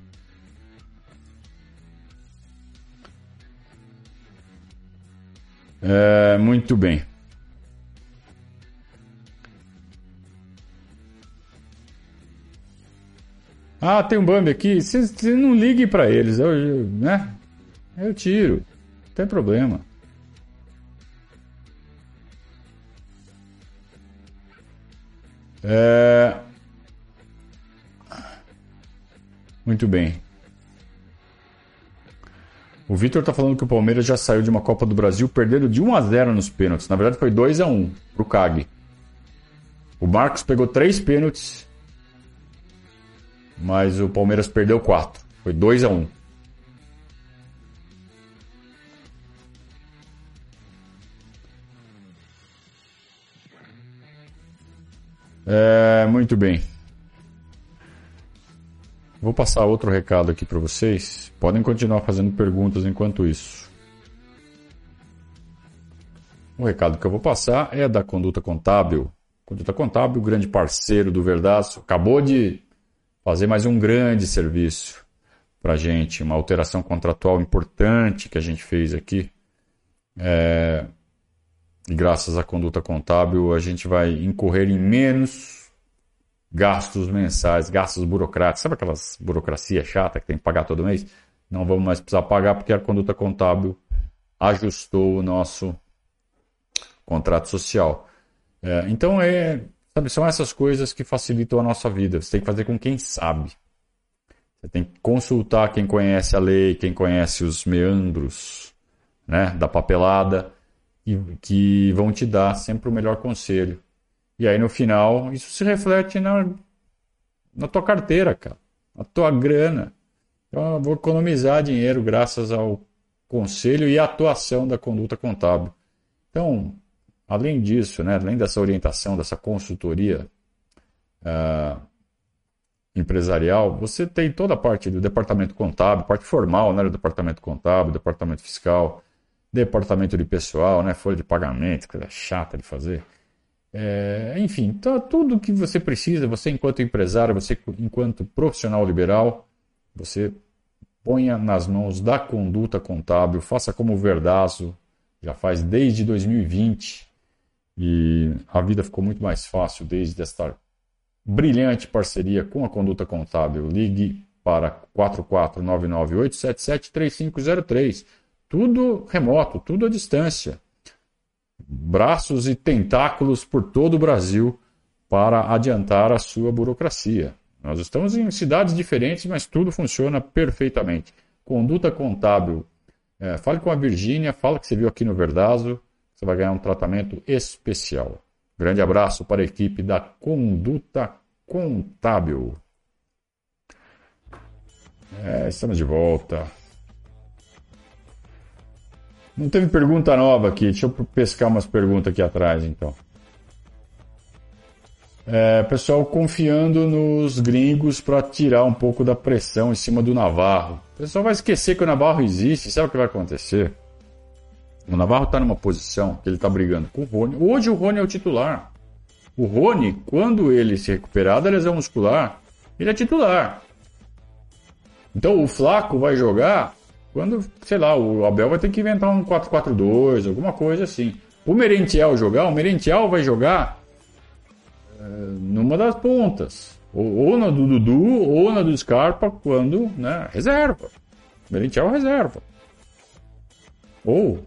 Speaker 2: É, muito bem. Ah, tem um Bambi aqui. Você não ligue para eles, eu, né? Eu tiro. Não tem problema. É... Muito bem. O Vitor tá falando que o Palmeiras já saiu de uma Copa do Brasil perdendo de 1 a 0 nos pênaltis. Na verdade foi 2 a 1 pro CAG. O Marcos pegou três pênaltis mas o Palmeiras perdeu 4. Foi 2 a 1 É, muito bem. Vou passar outro recado aqui para vocês. Podem continuar fazendo perguntas enquanto isso. O recado que eu vou passar é da Conduta Contábil. Conduta Contábil, grande parceiro do Verdaço, acabou de fazer mais um grande serviço para a gente, uma alteração contratual importante que a gente fez aqui. É, e graças à conduta contábil, a gente vai incorrer em menos gastos mensais, gastos burocráticos. Sabe aquelas burocracia chata que tem que pagar todo mês? Não vamos mais precisar pagar porque a conduta contábil ajustou o nosso contrato social. É, então é Sabe, são essas coisas que facilitam a nossa vida. Você tem que fazer com quem sabe. Você tem que consultar quem conhece a lei, quem conhece os meandros né, da papelada, e, que vão te dar sempre o melhor conselho. E aí no final, isso se reflete na, na tua carteira, cara, na tua grana. Então eu vou economizar dinheiro graças ao conselho e atuação da conduta contábil. Então, Além disso, né, além dessa orientação, dessa consultoria uh, empresarial, você tem toda a parte do departamento contábil, parte formal né, do departamento contábil, departamento fiscal, departamento de pessoal, né, folha de pagamento, coisa chata de fazer. É, enfim, tá, tudo que você precisa, você enquanto empresário, você enquanto profissional liberal, você ponha nas mãos da conduta contábil, faça como o Verdazo já faz desde 2020. E a vida ficou muito mais fácil desde esta brilhante parceria com a Conduta Contábil. Ligue para 44998773503. Tudo remoto, tudo à distância. Braços e tentáculos por todo o Brasil para adiantar a sua burocracia. Nós estamos em cidades diferentes, mas tudo funciona perfeitamente. Conduta Contábil. É, fale com a Virgínia, fala que você viu aqui no Verdazo você vai ganhar um tratamento especial. Grande abraço para a equipe da Conduta Contábil. É, estamos de volta. Não teve pergunta nova aqui. Deixa eu pescar umas perguntas aqui atrás, então. É, pessoal confiando nos gringos para tirar um pouco da pressão em cima do Navarro. O pessoal vai esquecer que o Navarro existe. Sabe o que vai acontecer? O Navarro está numa posição que ele está brigando com o Rony. Hoje o Rony é o titular. O Rony, quando ele se recuperar da lesão muscular, ele é titular. Então o Flaco vai jogar quando, sei lá, o Abel vai ter que inventar um 4-4-2, alguma coisa assim. O Merentiel jogar, o Merentiel vai jogar é, numa das pontas. Ou, ou, na do Dudu, ou na do Scarpa, quando, né, reserva. Merentiel reserva. Ou,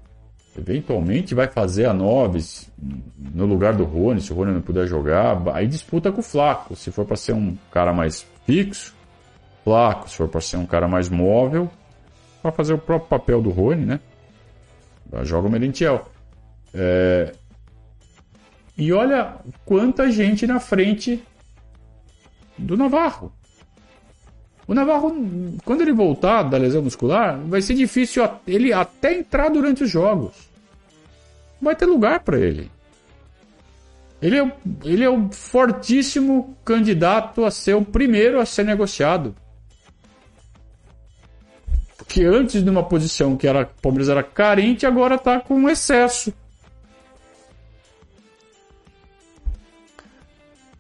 Speaker 2: eventualmente, vai fazer a Noves no lugar do Rony, se o Rony não puder jogar. Aí disputa com o Flaco. Se for para ser um cara mais fixo, Flaco. Se for para ser um cara mais móvel, para fazer o próprio papel do Rony, né? Joga o Merentiel. É... E olha quanta gente na frente do Navarro. O Navarro, quando ele voltar da lesão muscular, vai ser difícil ele até entrar durante os jogos. Vai ter lugar para ele. Ele é, ele é o fortíssimo candidato a ser o primeiro a ser negociado que antes de uma posição que era o Palmeiras era carente, agora está com excesso.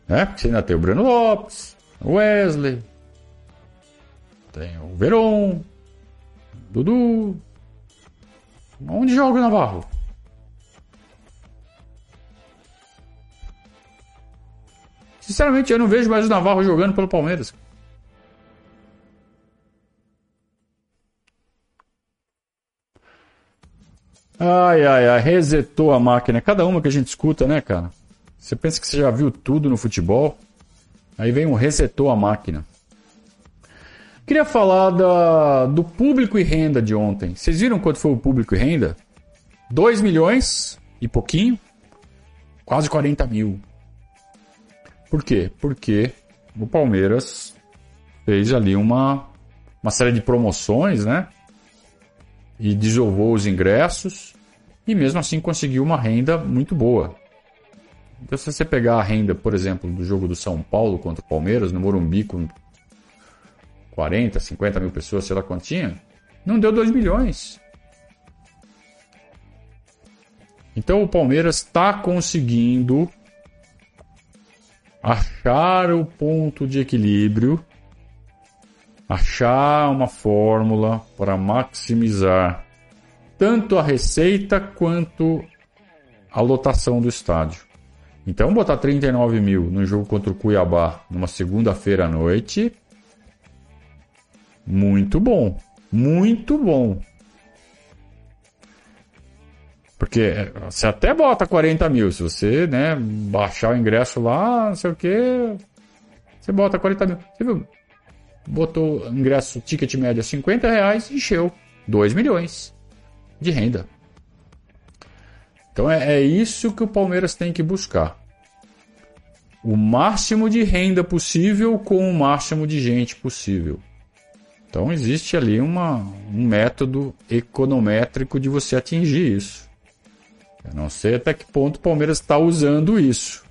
Speaker 2: É, porque ainda tem o Breno Lopes, o Wesley, tem o Veron, Dudu. Onde joga o Navarro? Sinceramente, eu não vejo mais o Navarro jogando pelo Palmeiras. Ai, ai, ai, resetou a máquina. Cada uma que a gente escuta, né, cara? Você pensa que você já viu tudo no futebol? Aí vem um resetou a máquina. Queria falar da, do público e renda de ontem. Vocês viram quanto foi o público e renda? 2 milhões e pouquinho, quase 40 mil. Por quê? Porque o Palmeiras fez ali uma, uma série de promoções, né? E desovou os ingressos e mesmo assim conseguiu uma renda muito boa. Então, se você pegar a renda, por exemplo, do jogo do São Paulo contra o Palmeiras, no Morumbi, com 40, 50 mil pessoas, sei lá quanto tinha, não deu 2 milhões. Então, o Palmeiras está conseguindo achar o ponto de equilíbrio achar uma fórmula para maximizar tanto a receita quanto a lotação do estádio. Então, botar 39 mil no jogo contra o Cuiabá numa segunda-feira à noite, muito bom, muito bom. Porque você até bota 40 mil, se você né, baixar o ingresso lá, não sei o que, você bota 40 mil. Você viu? Botou ingresso ticket médio a 50 reais, encheu 2 milhões de renda. Então é, é isso que o Palmeiras tem que buscar. O máximo de renda possível com o máximo de gente possível. Então existe ali uma, um método econométrico de você atingir isso. Eu não sei até que ponto o Palmeiras está usando isso.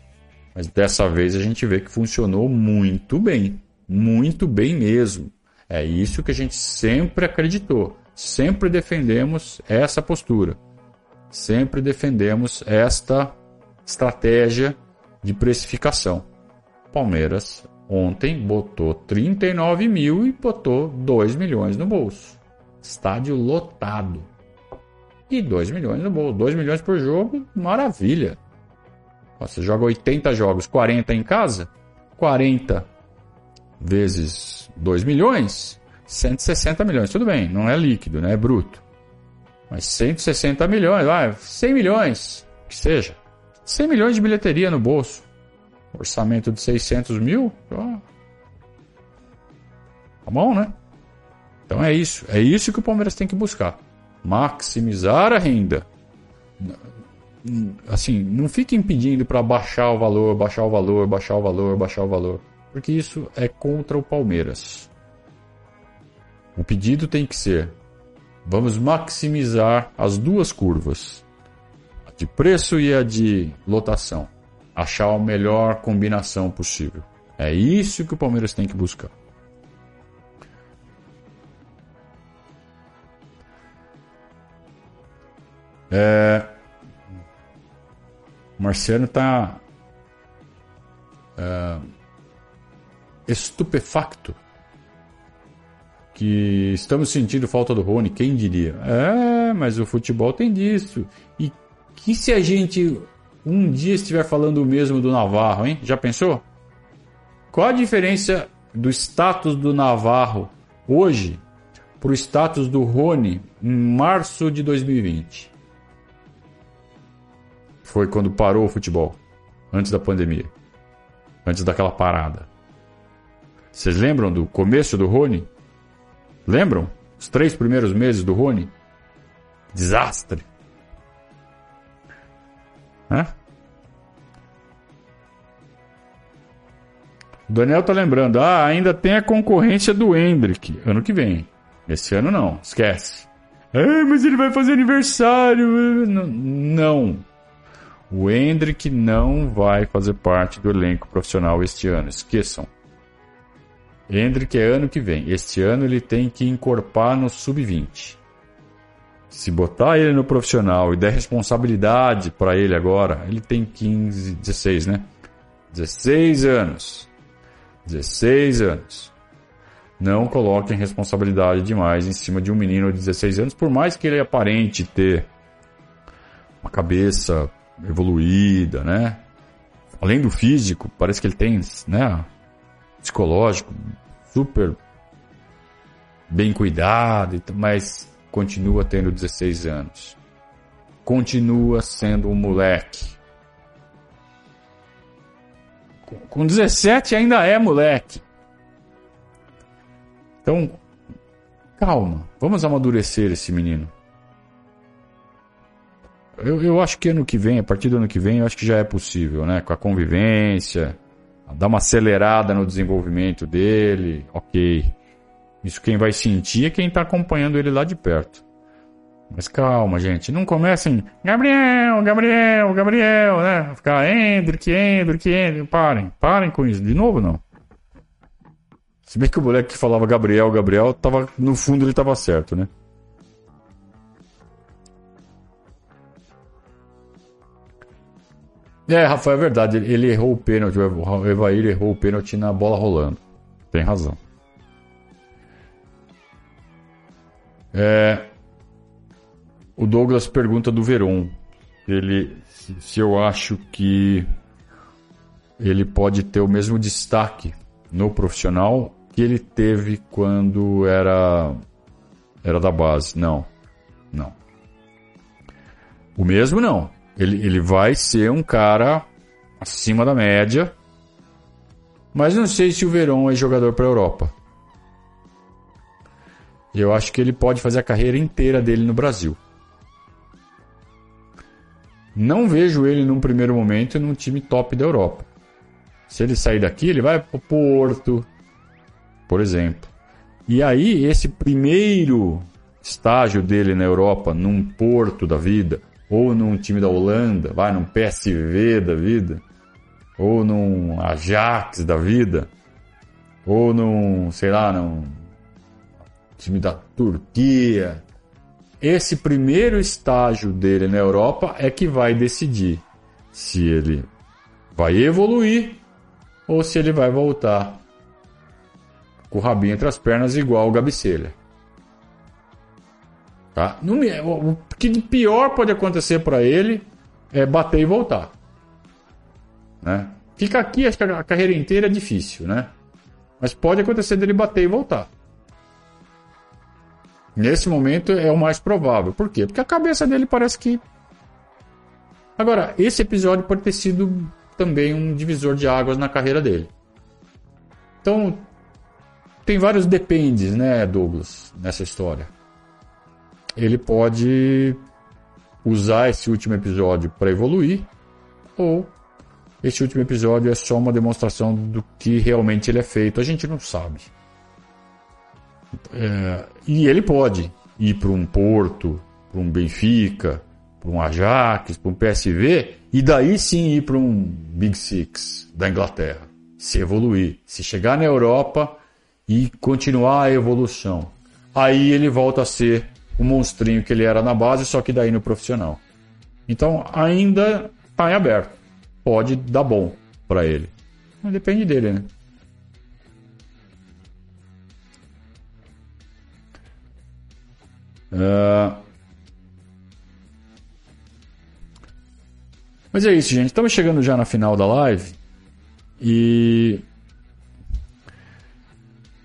Speaker 2: Mas dessa vez a gente vê que funcionou muito bem muito bem mesmo. É isso que a gente sempre acreditou. Sempre defendemos essa postura. Sempre defendemos esta estratégia de precificação. Palmeiras ontem botou 39 mil e botou 2 milhões no bolso. Estádio lotado. E 2 milhões no bolso. 2 milhões por jogo, maravilha. Você joga 80 jogos, 40 em casa, 40 vezes 2 milhões, 160 milhões. Tudo bem, não é líquido, né? É bruto. Mas 160 milhões, vai, 100 milhões, que seja. 100 milhões de bilheteria no bolso. Orçamento de 600 mil, ó. Tá bom, né? Então é isso. É isso que o Palmeiras tem que buscar. Maximizar a renda. Assim, não fique impedindo para baixar o valor, baixar o valor, baixar o valor, baixar o valor porque isso é contra o Palmeiras. O pedido tem que ser: vamos maximizar as duas curvas, a de preço e a de lotação. achar a melhor combinação possível. É isso que o Palmeiras tem que buscar. É... O Marciano está é... estupefacto que estamos sentindo falta do Rony, quem diria? É, mas o futebol tem disso. E que se a gente um dia estiver falando o mesmo do Navarro, hein? Já pensou? Qual a diferença do status do Navarro hoje para o status do Rony em março de 2020? Foi quando parou o futebol, antes da pandemia, antes daquela parada. Vocês lembram do começo do Rony? Lembram? Os três primeiros meses do Rony? Desastre. Hã? O Daniel tá lembrando. Ah, ainda tem a concorrência do Hendrick. Ano que vem. Esse ano não. Esquece. Ah, mas ele vai fazer aniversário. Não. O Hendrick não vai fazer parte do elenco profissional este ano. Esqueçam. Hendrick é ano que vem. Este ano ele tem que encorpar no sub-20. Se botar ele no profissional e der responsabilidade para ele agora, ele tem 15, 16, né? 16 anos. 16 anos. Não coloquem responsabilidade demais em cima de um menino de 16 anos, por mais que ele aparente ter uma cabeça evoluída, né? Além do físico, parece que ele tem, né? Psicológico super bem cuidado, mas continua tendo 16 anos. Continua sendo um moleque. Com 17 ainda é moleque. Então, calma, vamos amadurecer esse menino. Eu, eu acho que ano que vem, a partir do ano que vem, eu acho que já é possível, né? Com a convivência, dar uma acelerada no desenvolvimento dele, ok. Isso quem vai sentir é quem está acompanhando ele lá de perto. Mas calma, gente. Não comecem. Gabriel, Gabriel, Gabriel, né? Ficar Hendrick, Hendrick, Hendrick. Parem, parem com isso. De novo, não. Se bem que o moleque que falava Gabriel, Gabriel, tava, no fundo ele estava certo, né? É, Rafael, é verdade. Ele errou o pênalti. O Evair errou o pênalti na bola rolando. Tem razão. É, o Douglas pergunta do Veron. Ele, se eu acho que ele pode ter o mesmo destaque no profissional que ele teve quando era era da base. Não, não. O mesmo não. Ele, ele vai ser um cara acima da média. Mas não sei se o Verón é jogador para a Europa. Eu acho que ele pode fazer a carreira inteira dele no Brasil. Não vejo ele num primeiro momento num time top da Europa. Se ele sair daqui, ele vai para o Porto, por exemplo. E aí, esse primeiro estágio dele na Europa, num Porto da vida, ou num time da Holanda, vai num PSV da vida, ou num Ajax da vida, ou num, sei lá, num time da Turquia. Esse primeiro estágio dele na Europa é que vai decidir se ele vai evoluir ou se ele vai voltar com o rabinho entre as pernas igual o Gabicelha. Tá? O que de pior pode acontecer para ele é bater e voltar. Né? Fica aqui, acho que a carreira inteira é difícil, né? Mas pode acontecer dele bater e voltar. Nesse momento é o mais provável. Por quê? Porque a cabeça dele parece que. Agora, esse episódio pode ter sido também um divisor de águas na carreira dele. Então, tem vários dependes, né, Douglas, nessa história ele pode usar esse último episódio para evoluir, ou esse último episódio é só uma demonstração do que realmente ele é feito. A gente não sabe. É, e ele pode ir para um Porto, para um Benfica, para um Ajax, para um PSV, e daí sim ir para um Big Six da Inglaterra. Se evoluir, se chegar na Europa e continuar a evolução. Aí ele volta a ser o monstrinho que ele era na base, só que daí no profissional. Então ainda está em aberto. Pode dar bom para ele. Mas depende dele, né? Uh... Mas é isso, gente. Estamos chegando já na final da live. E.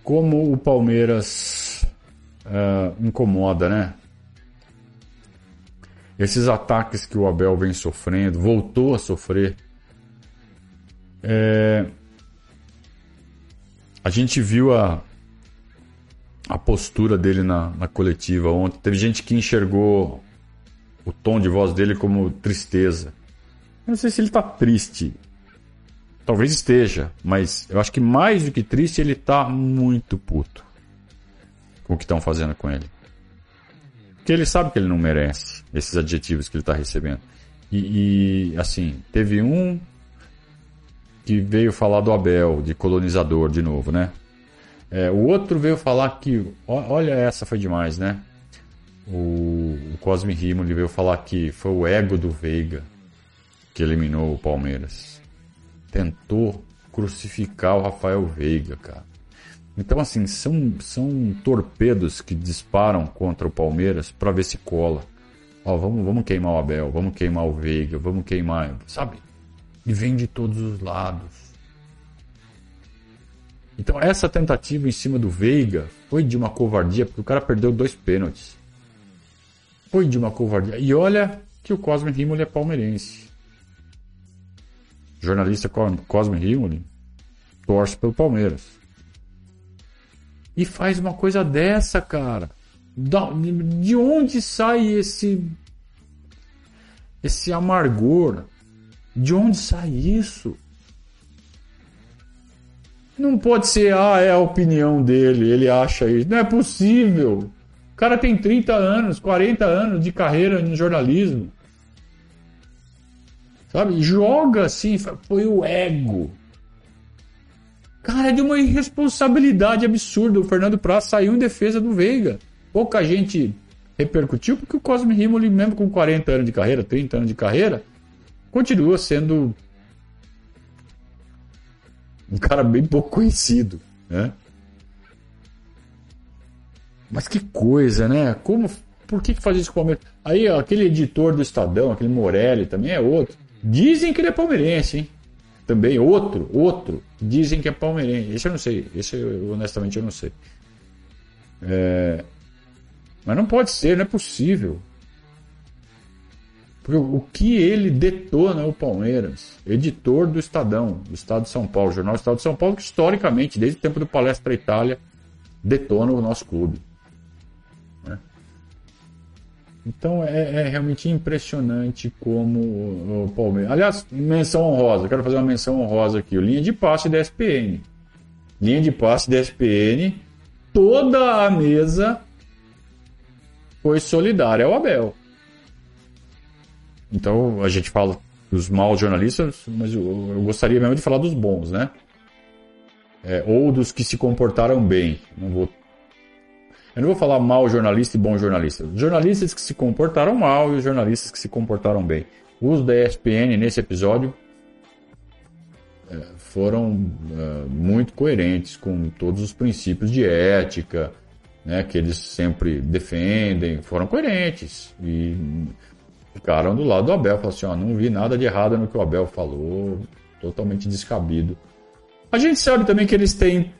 Speaker 2: Como o Palmeiras uh, incomoda, né? Esses ataques que o Abel vem sofrendo, voltou a sofrer. É... A gente viu a, a postura dele na, na coletiva ontem. Teve gente que enxergou o tom de voz dele como tristeza. Eu não sei se ele está triste. Talvez esteja, mas eu acho que mais do que triste, ele está muito puto o que estão fazendo com ele. Porque ele sabe que ele não merece esses adjetivos que ele está recebendo. E, e, assim, teve um que veio falar do Abel, de colonizador de novo, né? É, o outro veio falar que. Olha, essa foi demais, né? O, o Cosme Rimo veio falar que foi o ego do Veiga que eliminou o Palmeiras. Tentou crucificar o Rafael Veiga, cara. Então, assim, são, são torpedos que disparam contra o Palmeiras para ver se cola. Ó, vamos, vamos queimar o Abel, vamos queimar o Veiga, vamos queimar, sabe? E vem de todos os lados. Então, essa tentativa em cima do Veiga foi de uma covardia, porque o cara perdeu dois pênaltis. Foi de uma covardia. E olha que o Cosme Rimoli é palmeirense. O jornalista Cosme Rimoli torce pelo Palmeiras. E faz uma coisa dessa, cara. De onde sai esse esse amargor? De onde sai isso? Não pode ser, ah, é a opinião dele, ele acha isso. Não é possível. O cara tem 30 anos, 40 anos de carreira no jornalismo. Sabe? Joga assim, foi o ego. Cara, é de uma irresponsabilidade absurda. O Fernando Praça saiu em defesa do Veiga. Pouca gente repercutiu, porque o Cosme Rimoli, mesmo com 40 anos de carreira, 30 anos de carreira, continua sendo um cara bem pouco conhecido, né? Mas que coisa, né? Como, por que, que faz isso com o Palmeiras? Aí, ó, aquele editor do Estadão, aquele Morelli também é outro. Dizem que ele é palmeirense, hein? Também outro, outro. Dizem que é palmeirense. Esse eu não sei. Esse eu, honestamente eu não sei. É... Mas não pode ser, não é possível. Porque o que ele detona é o Palmeiras, editor do Estadão, do Estado de São Paulo, Jornal do Estado de São Paulo, que historicamente, desde o tempo do Palestra Itália, detona o nosso clube. Então é, é, realmente impressionante como o Palmeiras. Aliás, menção honrosa, quero fazer uma menção honrosa aqui: linha de passe da SPN. Linha de passe da SPN, toda a mesa foi solidária ao Abel. Então a gente fala dos maus jornalistas, mas eu, eu gostaria mesmo de falar dos bons, né? É, ou dos que se comportaram bem. Não vou, eu não vou falar mal jornalista e bom jornalista. Os jornalistas que se comportaram mal e os jornalistas que se comportaram bem. Os da ESPN nesse episódio é, foram é, muito coerentes com todos os princípios de ética né, que eles sempre defendem, foram coerentes. E ficaram do lado do Abel. Falaram assim: não vi nada de errado no que o Abel falou, totalmente descabido. A gente sabe também que eles têm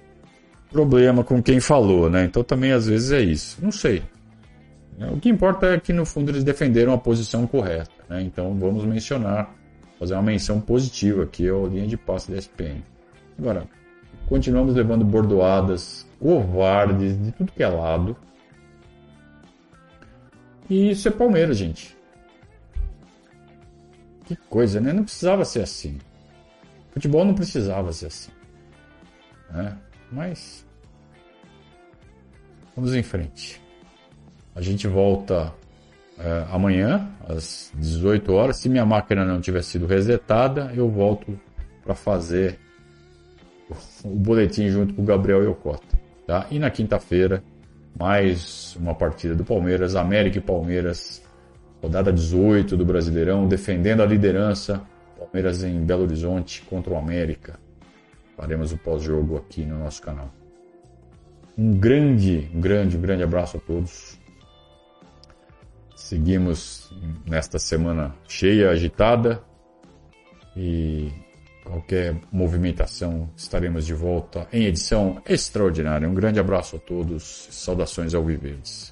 Speaker 2: problema com quem falou, né? Então também às vezes é isso. Não sei. O que importa é que no fundo eles defenderam a posição correta, né? Então vamos mencionar, fazer uma menção positiva aqui a linha de passe da SPN. Agora, continuamos levando bordoadas covardes de tudo que é lado. E isso é Palmeiras, gente. Que coisa, né? Não precisava ser assim. Futebol não precisava ser assim. Né? Mas. Vamos em frente. A gente volta é, amanhã, às 18 horas. Se minha máquina não tiver sido resetada, eu volto para fazer o boletim junto com o Gabriel Yokota. Tá? E na quinta-feira, mais uma partida do Palmeiras, América e Palmeiras, rodada 18 do Brasileirão, defendendo a liderança. Palmeiras em Belo Horizonte contra o América. Faremos o pós-jogo aqui no nosso canal. Um grande, um grande, um grande abraço a todos. Seguimos nesta semana cheia, agitada e qualquer movimentação estaremos de volta em edição extraordinária. Um grande abraço a todos, saudações ao Viverdes.